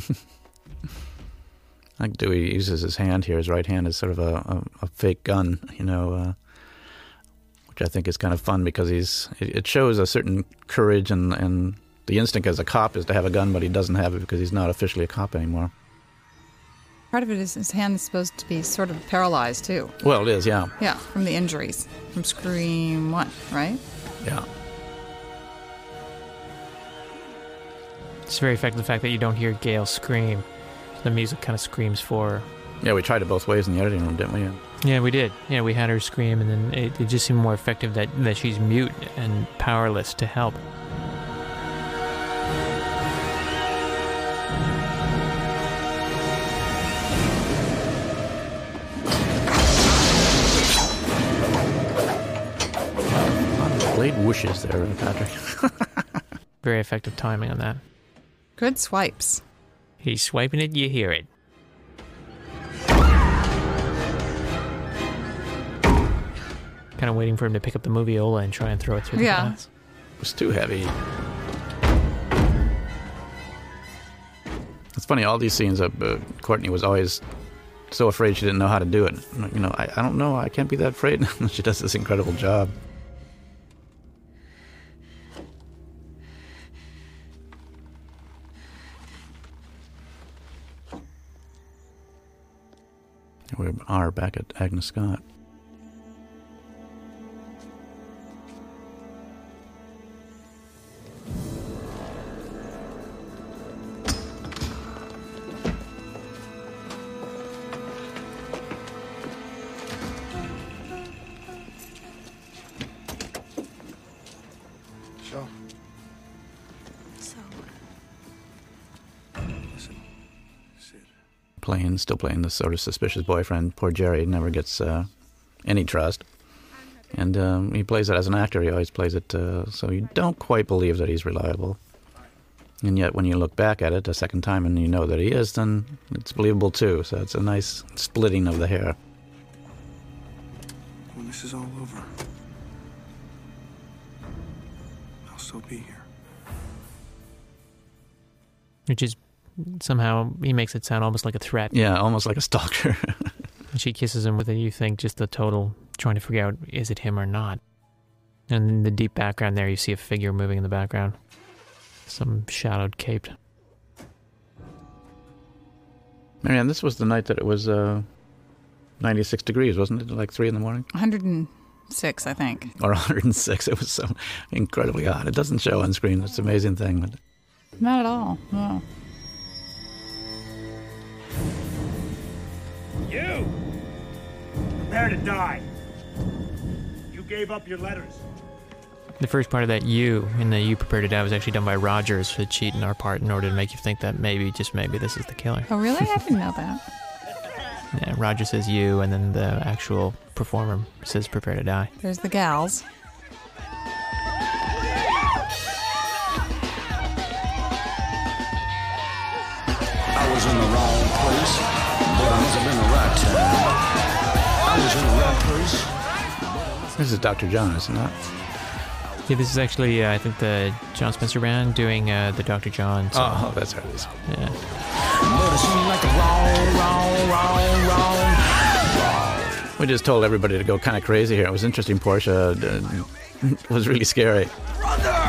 like Dewey uses his hand here. His right hand is sort of a, a, a fake gun, you know, uh, which I think is kind of fun because he's it shows a certain courage and and the instinct as a cop is to have a gun, but he doesn't have it because he's not officially a cop anymore. Part of it is his hand is supposed to be sort of paralyzed too. Well, it is, yeah. Yeah, from the injuries from Scream One, right? Yeah. It's very effective the fact that you don't hear Gale scream. The music kind of screams for her. Yeah, we tried it both ways in the editing room, didn't we? Yeah, we did. Yeah, we had her scream, and then it, it just seemed more effective that, that she's mute and powerless to help. Blade whooshes there, Patrick. very effective timing on that. Good swipes. He's swiping it, you hear it. Kind of waiting for him to pick up the moviola and try and throw it through the Yeah. glass. It was too heavy. It's funny, all these scenes, uh, uh, Courteney was always so afraid she didn't know how to do it. You know, I, I don't know, I can't be that afraid. she does this incredible job. We are back at Agnes Scott. Playing, still playing this sort of suspicious boyfriend. Poor Jerry never gets uh, any trust, and um, he plays it as an actor. He always plays it uh, so you don't quite believe that he's reliable. And yet, when you look back at it a second time and you know that he is, then it's believable too. So it's a nice splitting of the hair. When this is all over, I'll still be here. Which is somehow, he makes it sound almost like a threat. Yeah, almost like a stalker. And she kisses him with it, you think just the total trying to figure out is it him or not. And in the deep background there, you see a figure moving in the background. Some shadowed caped. Marianne, this was the night that it was uh, 96 degrees, wasn't it? Like 3 in the morning? 106, I think. or 106. It was so incredibly hot. It doesn't show on screen. It's an amazing thing. But Not at all. No. You! Prepare to die. You gave up your letters. The first part of that "you" and the "you prepare to die" was actually done by Rogers for cheating our part in order to make you think that maybe, just maybe, this is the killer. Oh, really? I didn't know that. Yeah, Roger says "you," and then the actual performer says "prepare to die." There's the gals. I was in the been the right time. I was in the right place. this is Dr. John, isn't it? Yeah, this is actually, uh, I think, the Jon Spencer band doing uh, the Dr. John. Song. Oh, that's right. It is. Yeah. But it seemed like a wrong, wrong, wrong, wrong. We just told everybody to go kind of crazy here. It was interesting. Portia uh, was really scary. Oh,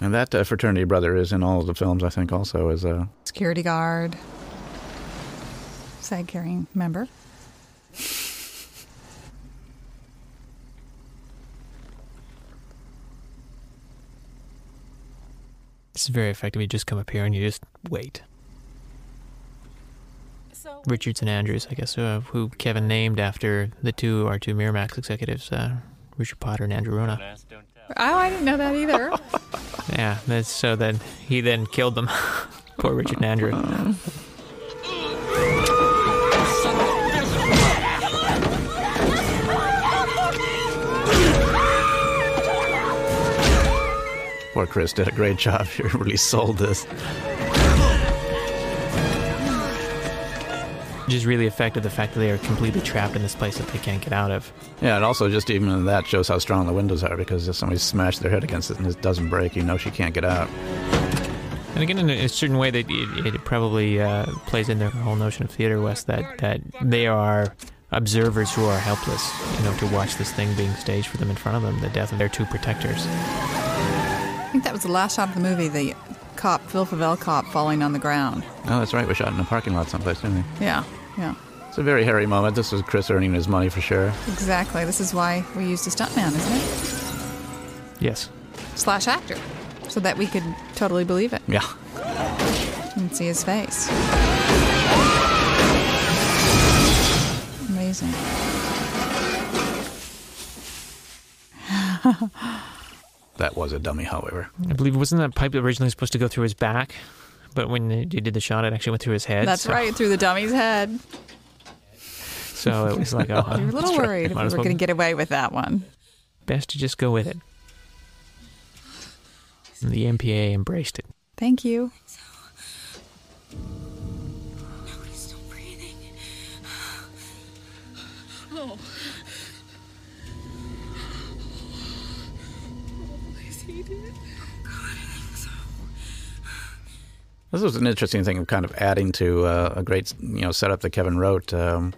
And that uh, fraternity brother is in all of the films, I think, also as a. Security guard. Side carrying member. It's very effective. You just come up here and you just wait. Richards and Andrews, I guess, uh, who Kevin named after the two our two Miramax executives, uh, Richard Potter and Andrew Rona. Oh, I didn't know that either. Yeah, that's so then he then killed them. Poor Richard and Andrew. Poor Chris did a great job here. Really sold this. Just really affected the fact that they are completely trapped in this place that they can't get out of. Yeah, and also just even that shows how strong the windows are because if somebody smashed their head against it and it doesn't break, you know she can't get out. And again, in a certain way, that it, it probably uh, plays in their whole notion of theater, Wes, that, that they are observers who are helpless, you know, to watch this thing being staged for them in front of them, the death of their two protectors. I think that was the last shot of the movie, the cop, Phil Favell cop, falling on the ground. Oh, that's right. We shot in a parking lot someplace, didn't we? Yeah, yeah. It's a very hairy moment. This is Chris earning his money for sure. Exactly. This is why we used a stuntman, isn't it? Yes. Slash actor. So that we could totally believe it Yeah. and see his face. Amazing. That was a dummy, however. I believe, wasn't that pipe originally supposed to go through his back? But when you did the shot, it actually went through his head. That's so, right, through the dummy's head. So it was like, oh, you're a little that's right. worried if we were well- going to get away with that one. Best to just go with it. And the MPA embraced it. Thank you. This was an interesting thing of kind of adding to uh, a great, you know, setup that Kevin wrote um,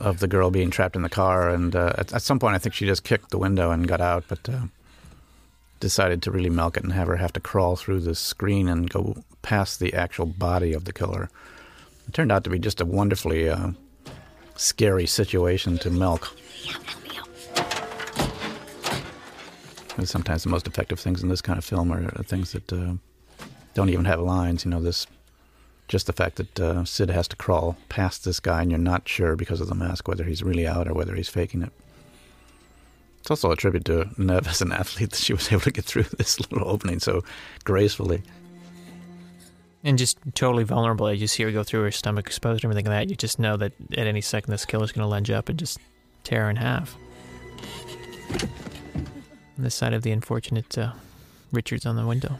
of the girl being trapped in the car. And uh, at, at some point, I think she just kicked the window and got out, but uh, decided to really milk it and have her have to crawl through the screen and go past the actual body of the killer. It turned out to be just a wonderfully uh, scary situation to milk. Sometimes the most effective things in this kind of film are things that uh, don't even have lines. You know, this just the fact that uh, Sid has to crawl past this guy, and you're not sure because of the mask whether he's really out or whether he's faking it. It's also a tribute to Neve as an athlete that she was able to get through this little opening so gracefully. And just totally vulnerable. As you see her go through her stomach exposed and everything like that. You just know that at any second this killer's going to lunge up and just tear her in half. On this side of the unfortunate uh, Richards on the window.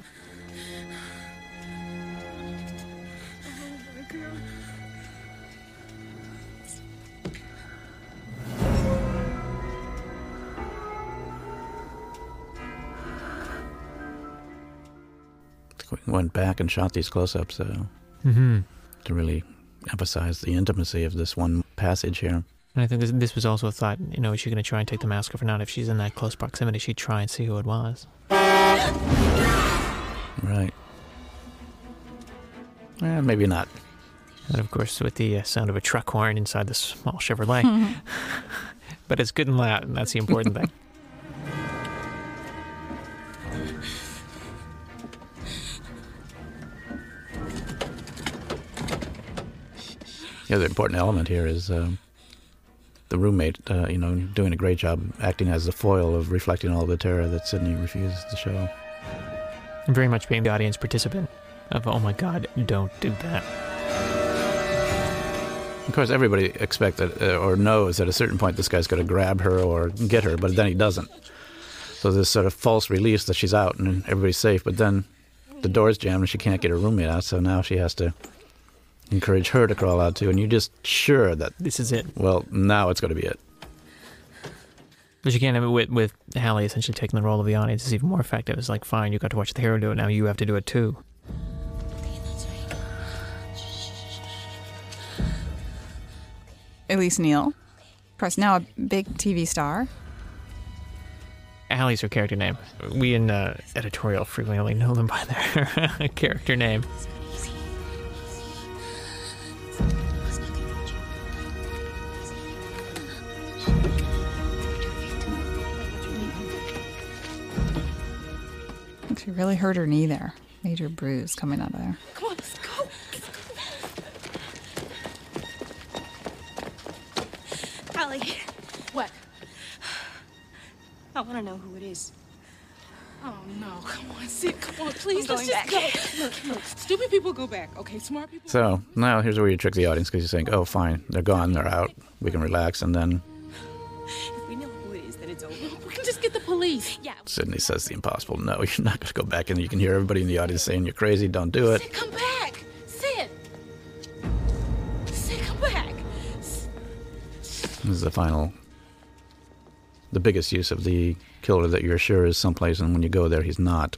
Went back and shot these close-ups uh, Mhm. to really emphasize the intimacy of this one passage here. And I think this, this was also a thought, you know, is she going to try and take the mask off or not? If she's in that close proximity, she'd try and see who it was. Right. Eh, maybe not. And of course, with the uh, sound of a truck horn inside the small Chevrolet. But it's good and loud, and that's the important thing. The other important element here is um, the roommate, uh, you know, doing a great job acting as the foil of reflecting all the terror that Sidney refuses to show. And very much being the audience participant of, oh my God, don't do that. Of course, everybody expects that, uh, or knows that at a certain point this guy's going to grab her or get her, but then he doesn't. So this sort of false release that she's out and everybody's safe, but then the door's jammed and she can't get her roommate out, so now she has to encourage her to crawl out too, and you're just sure that this is it. Well, now it's going to be it. But you can't have it with, with Hallie essentially taking the role of the audience is even more effective. It's like, fine, you got to watch the hero do it, now you have to do it too. Elise Neal, of course, now a big TV star. Hallie's her character name. We in uh, editorial frequently only know them by their character name. She really hurt her knee there. Major bruise coming out of there. Come on, let's go. Hallie, What? I want to know who it is. Oh no! Come on, Sid. Come on, please. I'm Let's just back. go. Look, look. Stupid people go back. Okay, smart people. So now here's where you trick the audience because you think, oh, fine, they're gone, they're out, we can relax, and then get the police. Yeah. Sidney says the impossible. No, you're not going to go back, and you can hear everybody in the audience saying you're crazy, don't do it. Sid, come back. Sid. Sid, come back. This is the final, the biggest use of the killer that you're sure is someplace, and when you go there, he's not.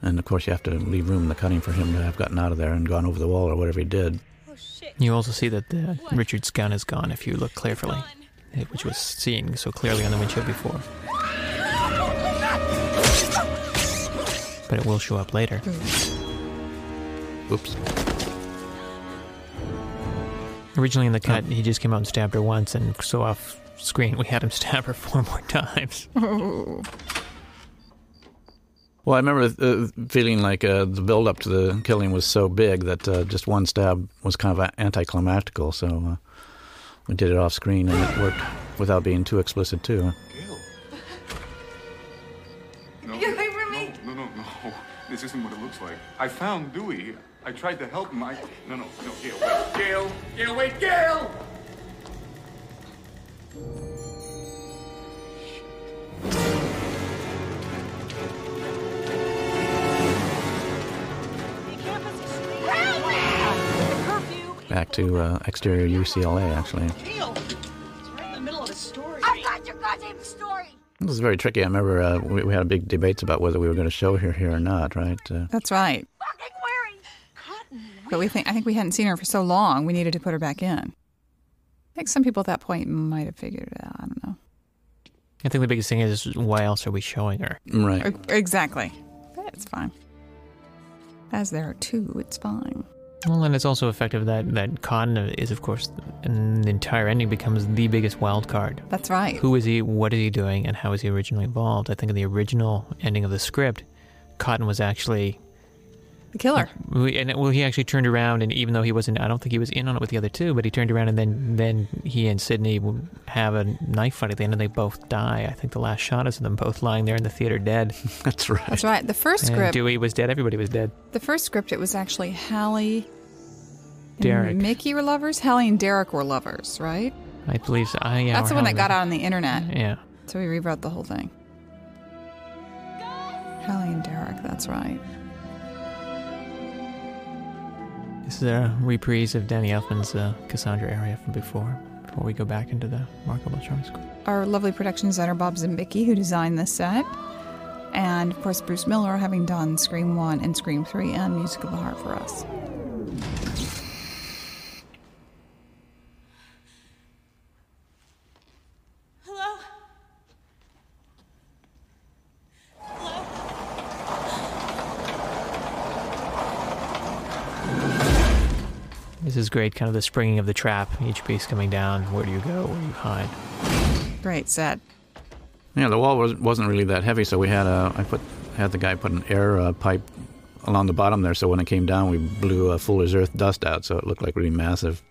And of course, you have to leave room in the cutting for him to have gotten out of there and gone over the wall or whatever he did. Oh, you also see that the, Richard's gun is gone if you look carefully, which was seen so clearly on the windshield before. But it will show up later. Oops. Originally in the cut, he just came out and stabbed her once, and so off screen, we had him stab her four more times. Well, I remember uh, feeling like uh, the build up to the killing was so big that uh, just one stab was kind of anticlimactical. So uh, we did it off screen, and it worked without being too explicit too. No, Get away from me! No, no, no, no. This isn't what it looks like. I found Dewey. I tried to help him. I. No, no, no, Gale, wait. Gale! Gale, wait, Gale! Back to uh, exterior UCLA, actually. in the middle of a story. I've got your goddamn story. This is very tricky. I remember uh, we, we had big debates about whether we were going to show her here or not, right? Uh, That's right. But we think I think we hadn't seen her for so long, we needed to put her back in. I think some people at that point might have figured it out. I don't know. I think the biggest thing is why else are we showing her? Right. Exactly. It's fine. As there are two, it's fine. Well, and it's also effective that that Cotton is, of course, the entire ending becomes the biggest wild card. That's right. Who is he? What is he doing? And how is he originally involved? I think in the original ending of the script, Cotton was actually The killer. We- And well, he actually turned around, and even though he wasn't, I don't think he was in on it with the other two, but he turned around, and then then he and Sidney would have a knife fight at the end, and they both die. I think the last shot is of them both lying there in the theater dead. That's right. That's right. The first And script, Dewey was dead. Everybody was dead. the first script, it was actually Hallie, and Derek. Mickey were lovers. Hallie and Derek were lovers, right? I believe so. I, yeah, That's the or one that got out on the internet. Yeah. So we rewrote the whole thing. Hallie and Derek. That's right. This is a reprise of Danny Elfman's uh, Cassandra aria from before. Before we go back into the Remarkable Charming School. Our lovely production designer Bob Ziembicki, who designed this set, and of course Bruce Miller, having done Scream One and Scream Three and Music of the Heart for us. Great, kind of the springing of the trap. Each piece coming down. Where do you go? Where do you hide? Great set. Yeah, the wall was, wasn't really that heavy, so we had a I put had the guy put an air uh, pipe along the bottom there, so when it came down, we blew uh, Fuller's Earth dust out, so it looked like really massive.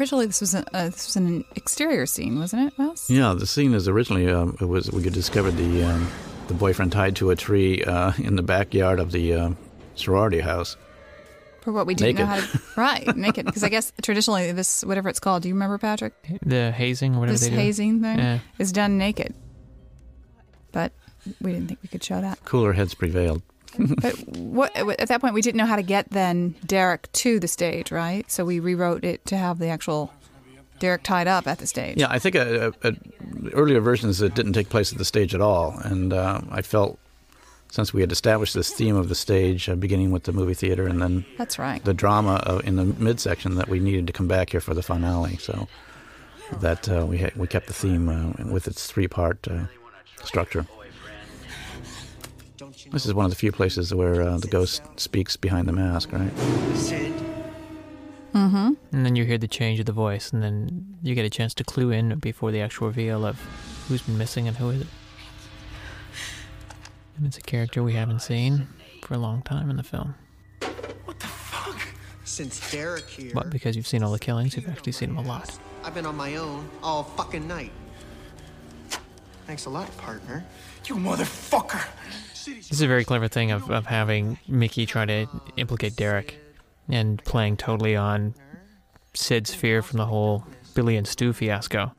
Originally, this was a, uh, this was an exterior scene, wasn't it, Wes? Yeah, the scene is originally um, it was we could discover the um, the boyfriend tied to a tree uh, in the backyard of the uh, sorority house. For what we didn't know how to right naked because I guess traditionally this whatever it's called. Do you remember Patrick? The hazing, or whatever this they do. hazing thing Yeah. is done naked, but we didn't think we could show that. Cooler heads prevailed. But what at that point we didn't know how to get then Derek to the stage, right? So we rewrote it to have the actual Derek tied up at the stage. Yeah, I think uh uh earlier versions it didn't take place at the stage at all, and uh, I felt since we had established this theme of the stage, uh, beginning with the movie theater and then That's right. the drama uh, in the midsection, that we needed to come back here for the finale. So that uh, we ha- we kept the theme uh, with its three part uh, structure. This is one of the few places where uh, the ghost speaks behind the mask, right? Mm-hmm. And then you hear the change of the voice, and then you get a chance to clue in before the actual reveal of who's been missing and who is it. And it's a character we haven't seen for a long time in the film. What the fuck? Since Derek here, But because you've seen all the killings, you've actually seen them a lot. I've been on my own all fucking night. Thanks a lot, partner. You motherfucker! This is a very clever thing of, of having Mickey try to implicate Derek and playing totally on Sid's fear from the whole Billy and Stu fiasco.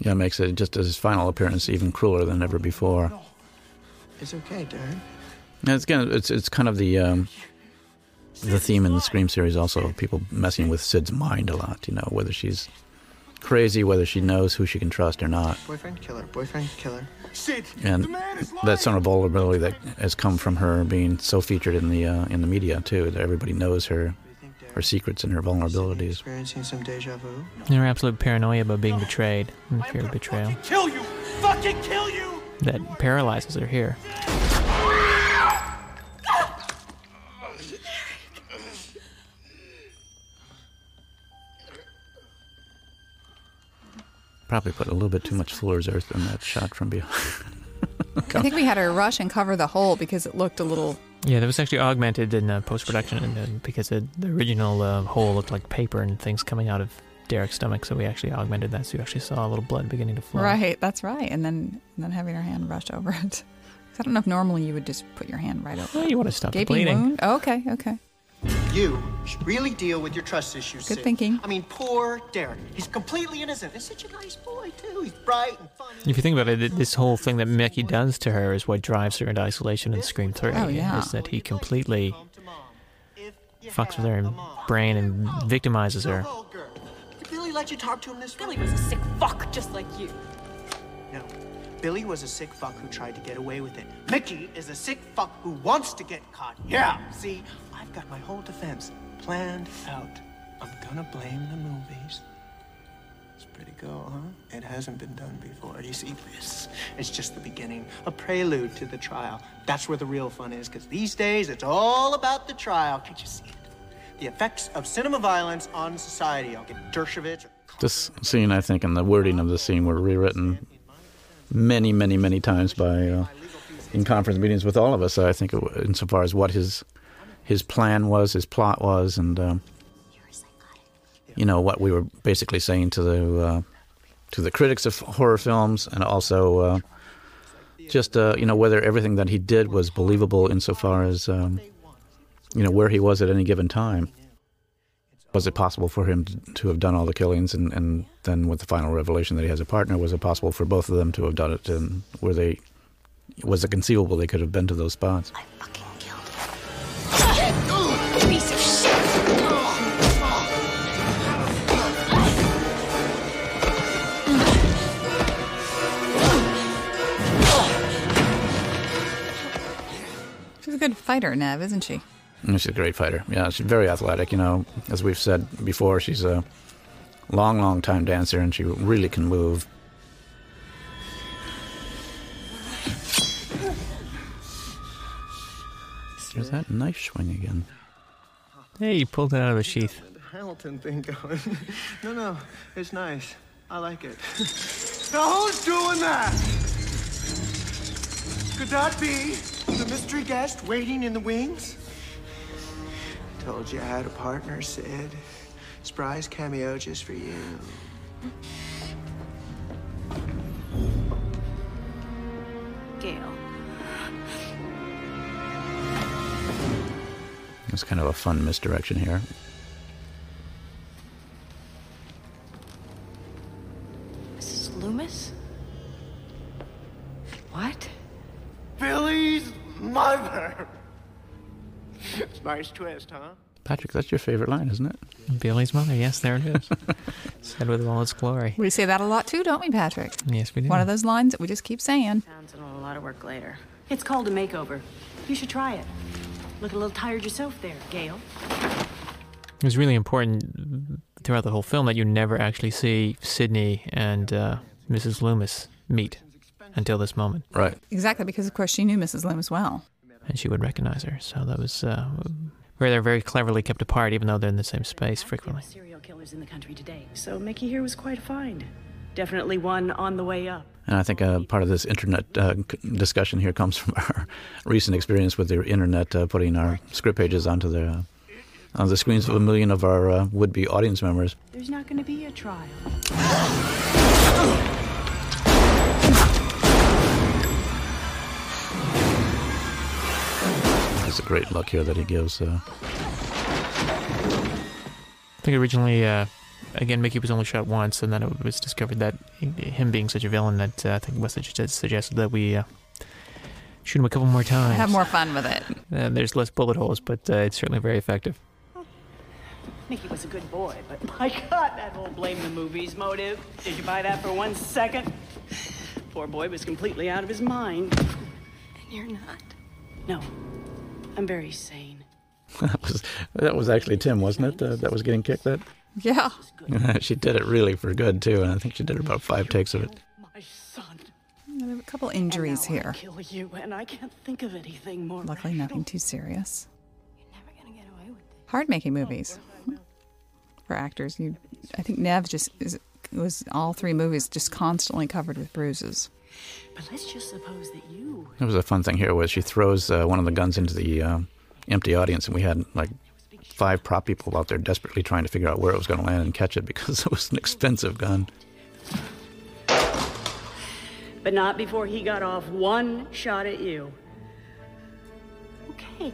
Yeah, it makes it just as his final appearance even crueler than ever before. It's okay, Derek. And it's kind of it's it's kind of the um, the theme in the Scream series also of people messing with Sid's mind a lot. You know, whether she's crazy, whether she knows who she can trust or not, Boyfriend killer, boyfriend killer. Sid, and that sort of vulnerability that has come from her being so featured in the uh, in the media too. That everybody knows her her secrets and her vulnerabilities. Experiencing some deja vu. Their absolute paranoia about being betrayed and fear of betrayal Kill you! Fucking kill you! that paralyzes her here. Probably put a little bit too much Fuller's Earth in that shot from behind. I think we had to rush and cover the hole because it looked a little. Yeah, that was actually augmented in uh, post production and, uh, because the, the original uh, hole looked like paper and things coming out of Derek's stomach, so we actually augmented that, so you actually saw a little blood beginning to flow. Right, that's right. And then and then having her hand rush over it. I don't know if normally you would just put your hand right over. Well, you want to stop the Gaping bleeding. wound? Oh, okay, okay. You should really deal with your trust issues. Good Sid. thinking. I mean, poor Derek. He's completely innocent. He's such a nice boy too. He's bright and funny. If you think about it, this whole thing that Mickey does to her is what drives her into isolation in Scream 3. Oh, yeah. Is that he completely fucks with her brain and victimizes her. Did Billy let you talk to him this way? Billy was a sick fuck, just like you. Billy was a sick fuck who tried to get away with it. Mickey is a sick fuck who wants to get caught. Yeah. See, I've got my whole defense planned out. I'm gonna blame the movies. It's pretty cool, huh? It hasn't been done before. You see, this it's just the beginning, a prelude to the trial. That's where the real fun is, because these days it's all about the trial. Can't you see it? The effects of cinema violence on society. I'll get Dershowitz. This scene, I think, and the wording of the scene were rewritten many, many, many times by uh, in conference meetings with all of us. I think, insofar as what his his plan was, his plot was, and um, you know what we were basically saying to the uh, to the critics of horror films, and also uh, just uh, you know whether everything that he did was believable insofar as um, you know where he was at any given time. Was it possible for him to, to have done all the killings, and, and then with the final revelation that he has a partner, was it possible for both of them to have done it? And were they? Was it conceivable they could have been to those spots? I fucking killed him. Piece of shit! She's a good fighter, Neve, isn't she? And She's a great fighter. Yeah, she's very athletic. You know, as we've said before, she's a long, long time dancer, and she really can move. There's that knife swing again. Hey, you pulled it out of the sheath. Hamilton thing going. no, no, it's nice. I like it. Now who's doing that? Could that be the mystery guest waiting in the wings? Told you I had a partner, Sid. Surprise cameo just for you. Gale. It's kind of a fun misdirection here. Mrs. Loomis? What? Billy's mother. nice twist, huh? Patrick, that's your favorite line, isn't it? Billy's mother. Yes, there it is. Said with all its glory. We say that a lot too, don't we, Patrick? Yes, we do. One of those lines that we just keep saying. Sounds a lot of work later. It's called a makeover. You should try it. Look a little tired yourself there, Gale. It was really important throughout the whole film that you never actually see Sidney and uh, Mrs. Loomis meet until this moment. Right. Exactly, because of course she knew Mrs. Loomis well. And she would recognize her. So that was uh, where they're very cleverly kept apart, even though they're in the same space frequently. Serial killers in the country today. So Mickey here was quite a find. Definitely one on the way up. And I think uh, part of this internet uh, discussion here comes from our recent experience with the internet uh, putting our script pages onto the uh, on the screens of a million of our uh, would-be audience members. There's not going to be a trial. It's a great luck here that he gives. Uh, I think originally, uh, again, Mickey was only shot once, and then it was discovered that him being such a villain that uh, I think Wesley just suggested that we uh, shoot him a couple more times. Have more fun with it. Uh, there's less bullet holes, but uh, it's certainly very effective. Mickey was a good boy, but my God, that whole blame the movies motive. Did you buy that for one second? Poor boy was completely out of his mind. And you're not. No, I'm very sane. that was that was actually Tim, wasn't it? Uh, that was getting kicked. That Yeah. she did it really for good too, and I think she did about five takes of it. My son. There are a couple injuries and here. I kill you, and I can't think of anything more. Luckily, nothing too serious. Hard making movies for actors. You, I think Neve just is, was all three movies just constantly covered with bruises. But let's just suppose that you. It was a fun thing here was she throws uh, one of the guns into the uh, empty audience, and we had like five prop people out there desperately trying to figure out where it was going to land and catch it because it was an expensive gun. But not before he got off one shot at you. Okay,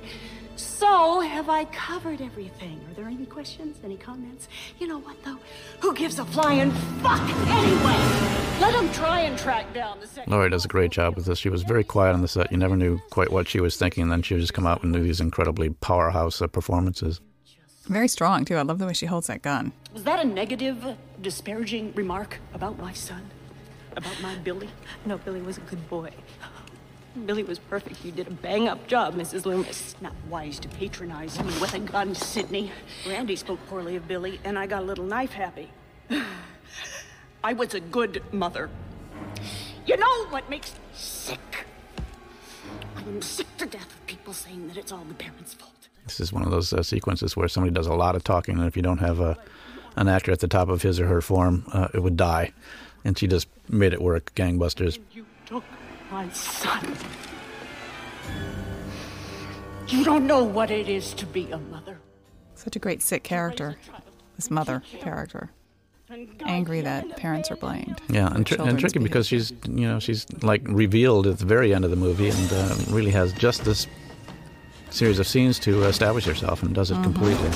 so have I covered everything? Are there any questions? Any comments? You know what, though? Who gives a flying fuck anyway? Let him try and track down the second. Laurie does a great job with this. She was very quiet on the set. You never knew quite what she was thinking, and then she would just come out and do these incredibly powerhouse uh, performances. Very strong too. I love the way she holds that gun. Was that a negative, disparaging remark about my son? About my Billy? No, Billy was a good boy. Billy was perfect. You did a bang up job, Mrs. Loomis. Not wise to patronize me with a gun, Sidney. Randy spoke poorly of Billy, and I got a little knife happy. I was a good mother. You know what makes me sick? I'm sick to death of people saying that it's all the parents' fault. This is one of those uh, sequences where somebody does a lot of talking, and if you don't have a, an actor at the top of his or her form, uh, it would die. And she just made it work, gangbusters. You took my son. You don't know what it is to be a mother. Such a great sick character. This mother character. Angry that parents are blamed. Yeah, and, tr- and Children's tricky because she's, you know, she's like revealed at the very end of the movie and uh, really has just this series of scenes to establish herself and does it completely.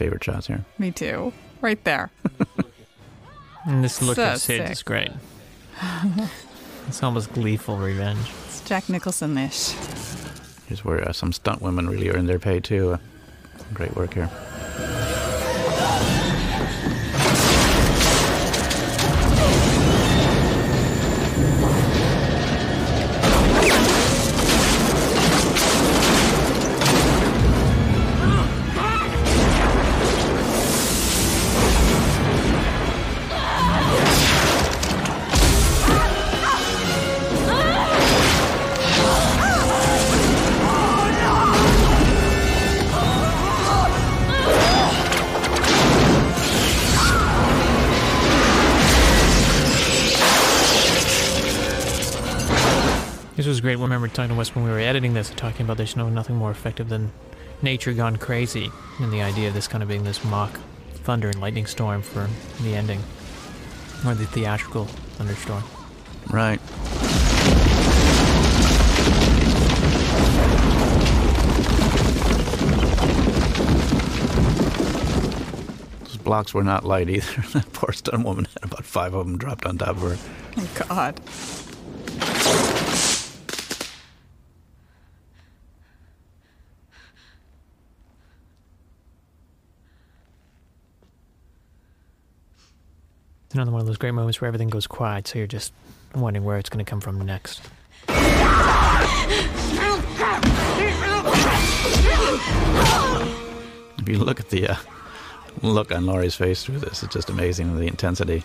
Favorite shots here. Me too. Right there. And this look So of Sid is great. It's almost gleeful revenge. It's Jack Nicholson ish. Here's where uh, some stunt women really earn their pay too. Uh, great work here. Talking to Wes when we were editing this, talking about there's no nothing more effective than nature gone crazy, and the idea of this kind of being this mock thunder and lightning storm for the ending, or the theatrical thunderstorm. Right. Those blocks were not light either. that poor stun woman had about five of them dropped on top of her. Oh, God. It's another one of those great moments where everything goes quiet, so you're just wondering where it's going to come from next. If you look at the uh, look on Laurie's face through this, it's just amazing the intensity.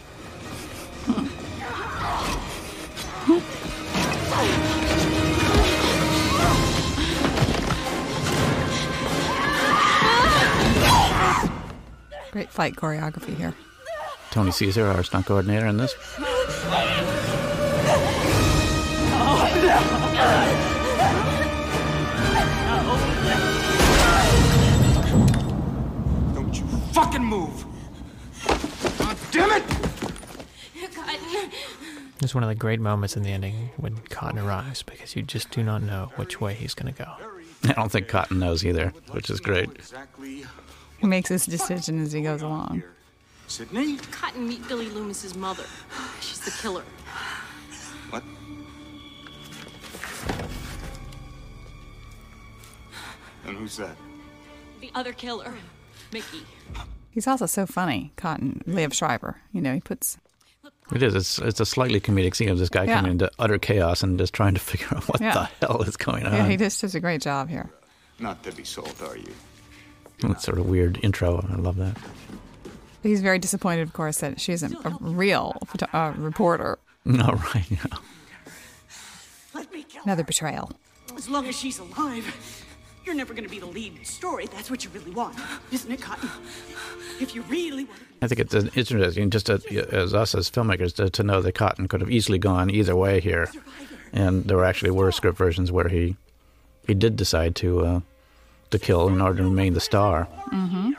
Great fight choreography here. Tony Cecere, our stunt coordinator in this. Don't you fucking move! God damn it! Cotton. It's one of the great moments in the ending when Cotton arrives because you just do not know which way he's going to go. I don't think Cotton knows either, which is great. He makes his decision as he goes along. Sidney? Cotton, meet Billy Loomis's mother. She's the killer. What? And who's that? The other killer, Mickey. He's also so funny, Cotton, Liev Schreiber. You know, he puts. It is. It's it's a slightly comedic scene of this guy Yeah. coming into utter chaos and just trying to figure out what Yeah. the hell is going on. Yeah, he just does a great job here. Not Debbie Salt, are you? That sort of weird intro. I love that. He's very disappointed, of course, that she isn't a real photo- uh, reporter. No, right. Yeah. Another betrayal. As long as she's alive, you're never going to be the lead story. That's what you really want, isn't it, Cotton? If you really want I think it's it's interesting, just to, as us as filmmakers, to, to know that Cotton could have easily gone either way here, and there actually were script versions where he he did decide to uh, to kill in order to remain the star. Mm-hmm.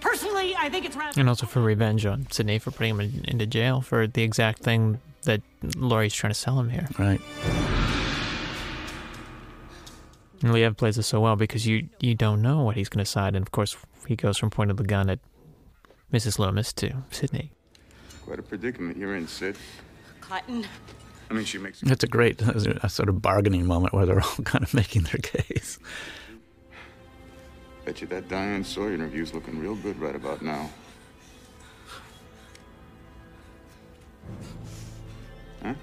Personally, I think it's rather. And also for revenge on Sidney for putting him in, into jail for the exact thing that Laurie's trying to sell him here. Right. And Liev plays this so well because you you don't know what he's going to side, and of course he goes from pointing the gun at Mrs. Loomis to Sidney. Quite a predicament you're in, Sid. Cotton. I mean, she makes. It's a great a sort of bargaining moment where they're all kind of making their case. Bet you that Diane Sawyer interview's looking real good right about now. Huh?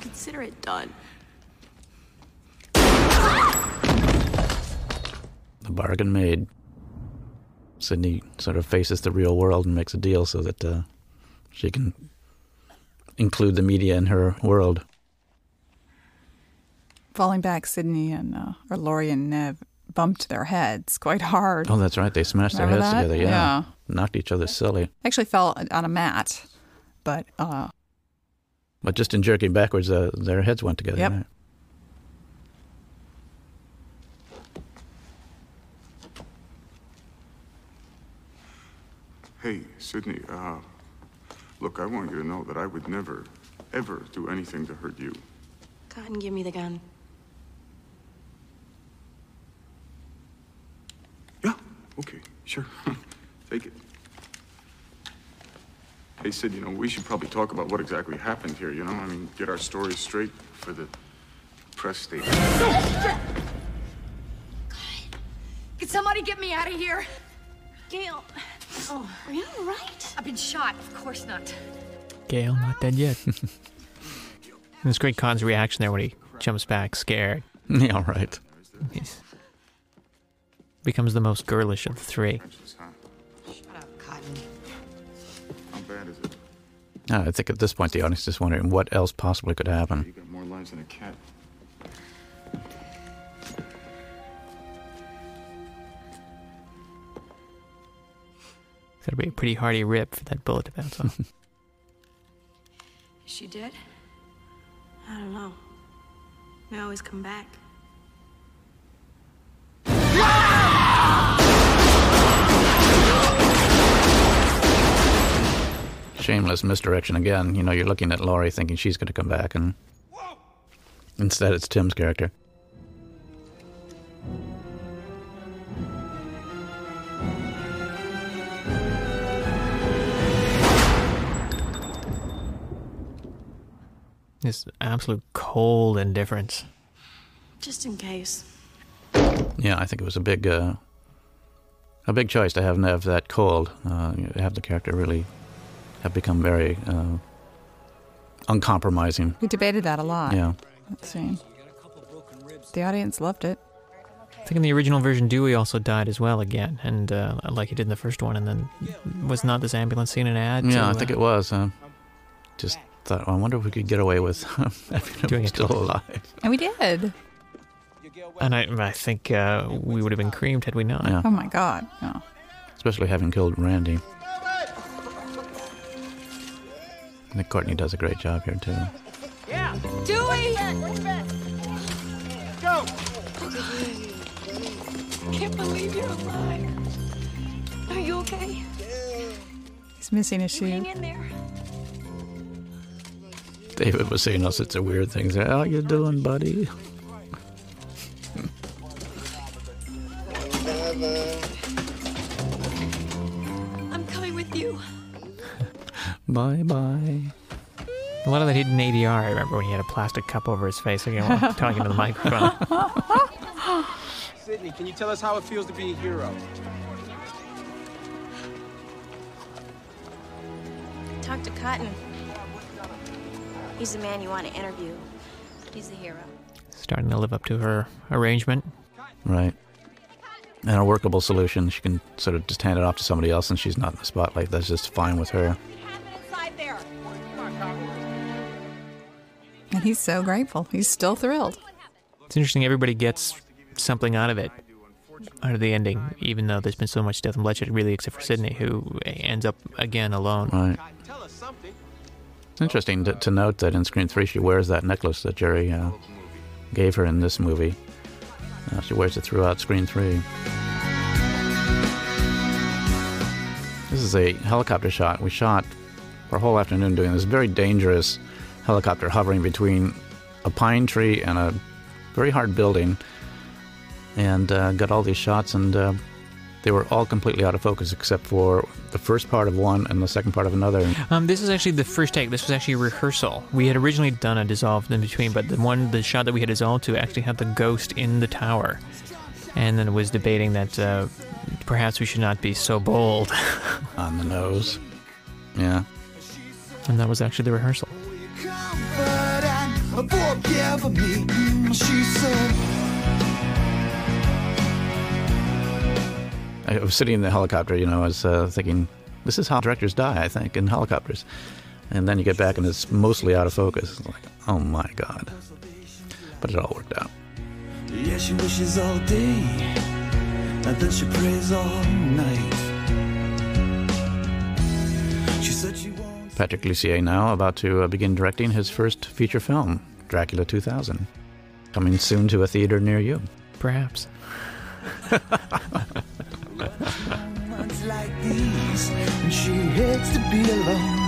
Consider it done. The bargain made. Sidney sort of faces the real world and makes a deal so that uh, she can include the media in her world. Falling back, Sidney and uh, or Laurie and Neve bumped their heads quite hard. Oh, that's right. They smashed their heads that? together. Yeah. Yeah. Knocked each other silly. Actually, fell on a mat, but uh, But just in jerking backwards, uh, their heads went together. Yep. right? Hey, Sidney, uh, look, I want you to know that I would never, ever do anything to hurt you. Cotton, give me the gun. Yeah, okay, sure. Take it. Hey, Sid, you know, we should probably talk about what exactly happened here, you know? I mean, get our stories straight for the press statement. God. Can somebody get me out of here? Gale. Oh, are you all right? I've been shot. Of course not. Gale, not dead yet. and it's great Khan's reaction there when he jumps back, scared. Yeah, right. He's becomes the most girlish of the three. Cotton. How bad is it? Uh, I think at this point the audience is wondering what else possibly could happen. You got more lives than a cat. It's got to be a pretty hearty rip for that bullet to bounce off. Is she dead? I don't know. They always come back. Shameless misdirection again. You know, you're looking at Laurie thinking she's going to come back, and instead it's Tim's character. This absolute cold indifference. Just in case. Yeah, I think it was a big, uh, a big choice to have have that cold. Uh, have the character really have become very uh, uncompromising. We debated that a lot. Yeah. Let's see. The audience loved it. I think in the original version, Dewey also died as well again, and uh, like he did in the first one, and then was not this ambulance scene an ad? Yeah, to, I think uh, it was. Uh, just thought, I wonder if we could get away with having him Doing it still twice. alive. And we did. And I, I think uh, we would have been creamed had we not. Yeah. Oh my God. No. Especially having killed Randy. I think Courteney does a great job here too. Yeah, Dewey! Go! Can't believe you're alive. Are you okay? He's missing a shoe. Hang in there. David was saying all sorts of weird things. How you doing, buddy? I'm coming with you. Bye bye. A lot of that hidden ADR. I remember when he had a plastic cup over his face, you know, talking to the microphone. Sidney, can you tell us how it feels to be a hero? Talk to Cotton. He's the man you want to interview. He's the hero. Starting to live up to her arrangement. Right. And a workable solution. She can sort of just hand it off to somebody else and she's not in the spotlight. That's just fine with her. And he's so grateful. He's still thrilled. It's interesting. Everybody gets something out of it, out of the ending, even though there's been so much death and bloodshed, really, except for Sidney, who ends up again alone. Right. It's interesting to, to note that in Scream 3 she wears that necklace that Jerry uh, gave her in this movie. Uh, she wears it throughout Scream 3. This is a helicopter shot. We shot for a whole afternoon doing this very dangerous helicopter hovering between a pine tree and a very hard building, and uh, got all these shots, and uh, they were all completely out of focus except for the first part of one and the second part of another. Um, this is actually the first take. This was actually a rehearsal. We had originally done a dissolved in between, but the one, the shot that we had dissolved to actually had the ghost in the tower, and then it was debating that uh, perhaps we should not be so bold on the nose. Yeah. And that was actually the rehearsal. I was sitting in the helicopter, you know, I was uh, thinking, this is how directors die, I think, in helicopters. And then you get back and it's mostly out of focus. It's like, oh my God. But it all worked out. Yeah, she wishes all day, and then she prays all night. She said she won't. Patrick Lussier now about to uh, begin directing his first feature film, Dracula 2000. Coming soon to a theater near you. Perhaps. Moments like these, when she hates to be alone.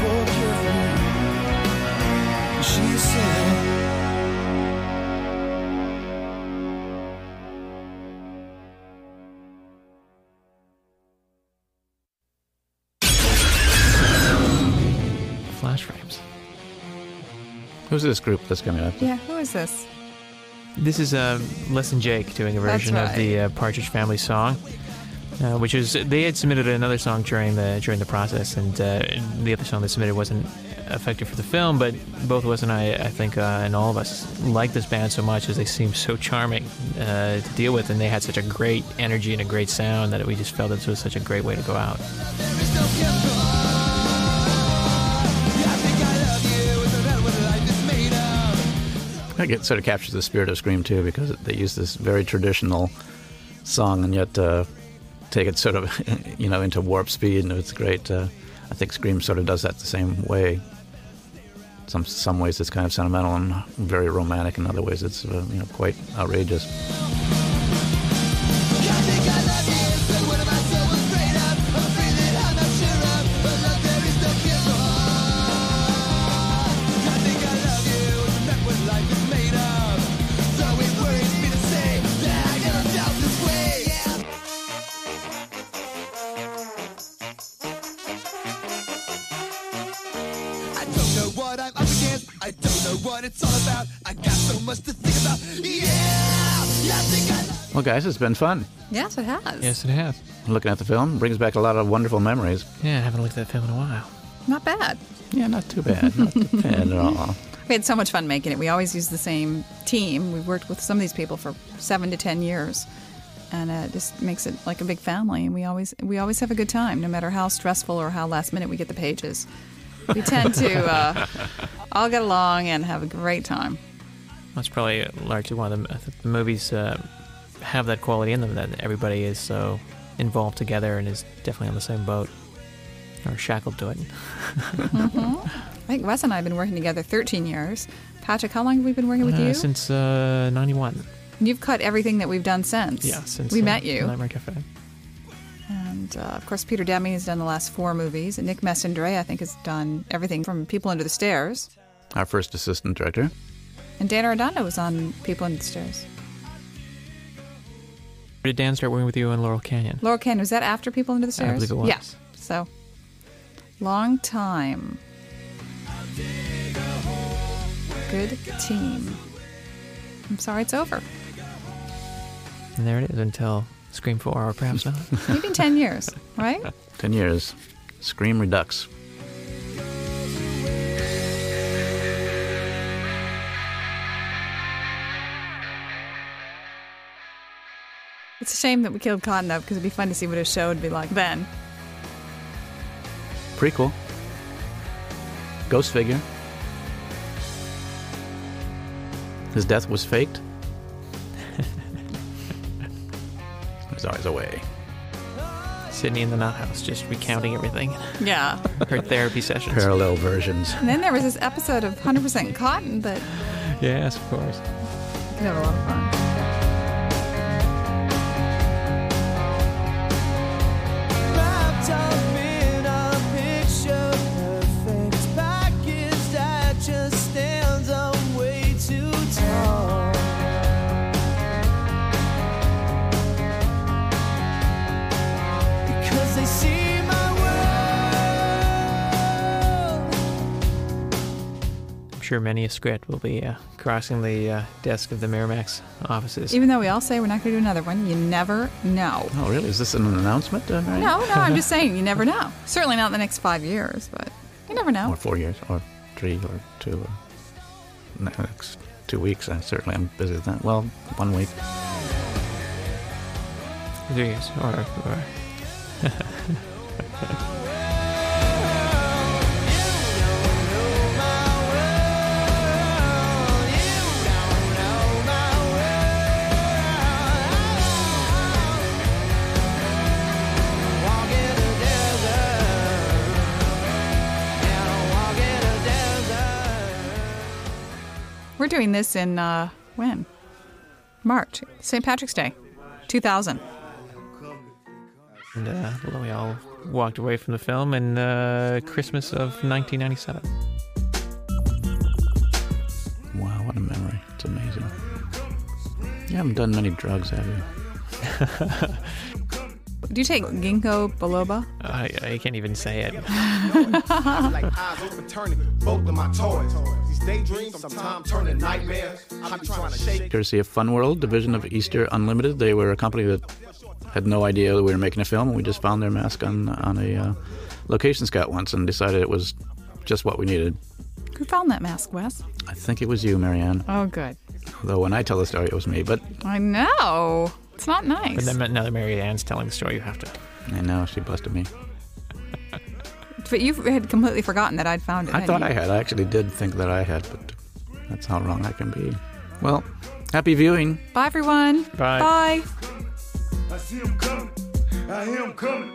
Forgive me, she said. Flash frames. Who's this group that's coming up? Yeah, who is this? This is uh, Less Than Jake doing a version of the uh, Partridge Family song, uh, which is they had submitted another song during the during the process, and uh, the other song they submitted wasn't effective for the film. But both Wes and I, I think, uh, and all of us like this band so much as they seem so charming uh, to deal with, and they had such a great energy and a great sound that we just felt this was such a great way to go out. It sort of captures the spirit of Scream too, because they use this very traditional song, and yet uh, take it sort of, you know, into warp speed, and it's great. Uh, I think Scream sort of does that the same way. Some some ways it's kind of sentimental and very romantic. In other ways, it's uh, you know quite outrageous. Guys, it's been fun. Yes, it has. Yes, it has. Looking at the film brings back a lot of wonderful memories. Yeah, I haven't looked at that film in a while. Not bad. Yeah, not too bad. Not too bad at all. We had so much fun making it. We always use the same team. We've worked with some of these people for seven to ten years, and uh, it just makes it like a big family. And we always we always have a good time, no matter how stressful or how last minute we get the pages. We tend to uh, all get along and have a great time. That's probably largely one of the, the movies uh, have that quality in them that everybody is so involved together and is definitely on the same boat or shackled to it. hmm I think Wes and I have been working together 13 years. Patrick, how long have we been working with Uh, you? Since uh, 91. You've cut everything that we've done since. Yeah, since we uh, met you. Nightmare Cafe. And uh, of course, Peter Deming has done the last four movies. And Nick Mastandrea, I think, has done everything from People Under the Stairs. Our first assistant director. And Dan Arredondo was on People Under the Stairs. Did Dan start working with you on Laurel Canyon? Laurel Canyon, was that after People Under the Stairs? I believe it was. Yeah. So, long time. Good team. I'm sorry it's over. And there it is until Scream 4 or perhaps not. Maybe 10 years, right? Ten years. Scream Redux. It's a shame that we killed Cotton Up because it'd be fun to see what his show would be like then. Prequel. Ghost figure. His death was faked. There's always a way. Sidney in the Nut House, just recounting everything. Yeah. Her therapy sessions. Parallel versions. And then there was this episode of 100% Cotton that Yes, of course. could have a lot of fun. Sure many a script will be uh, crossing the uh, desk of the Miramax offices. Even though we all say we're not going to do another one, you never know. Oh, really? Is this an announcement? Uh, Marion? No, no, I'm just saying you never know. Certainly not in the next five years, but you never know. Or four years, or three, or two, or next two weeks. I certainly am busy with that. Well, one week. Three years, or, or We're doing this in, uh, when? March. St. Patrick's Day, 2000. and uh, well, we all walked away from the film in uh, Christmas of 1997. Wow, what a memory. It's amazing. You haven't done many drugs, have you? Do you take ginkgo biloba? I, I can't even say it. Like eyes turning of my toys. These daydreams sometimes turn nightmares. I be trying to shake. Courtesy of Fun World, division of Easter Unlimited. They were a company that had no idea that we were making a film, and we just found their mask on on a uh, location scout once and decided it was just what we needed. Who found that mask, Wes? I think it was you, Marianne. Oh, good. Though when I tell the story, it was me. But I know. It's not nice. But then now that Mary telling the story, you have to. I know she busted me. But you had completely forgotten that I'd found it. I thought you? I had. I actually did think that I had, but that's how wrong I can be. Well, happy viewing. Bye, everyone. Bye. Bye. I see him coming. I hear him coming.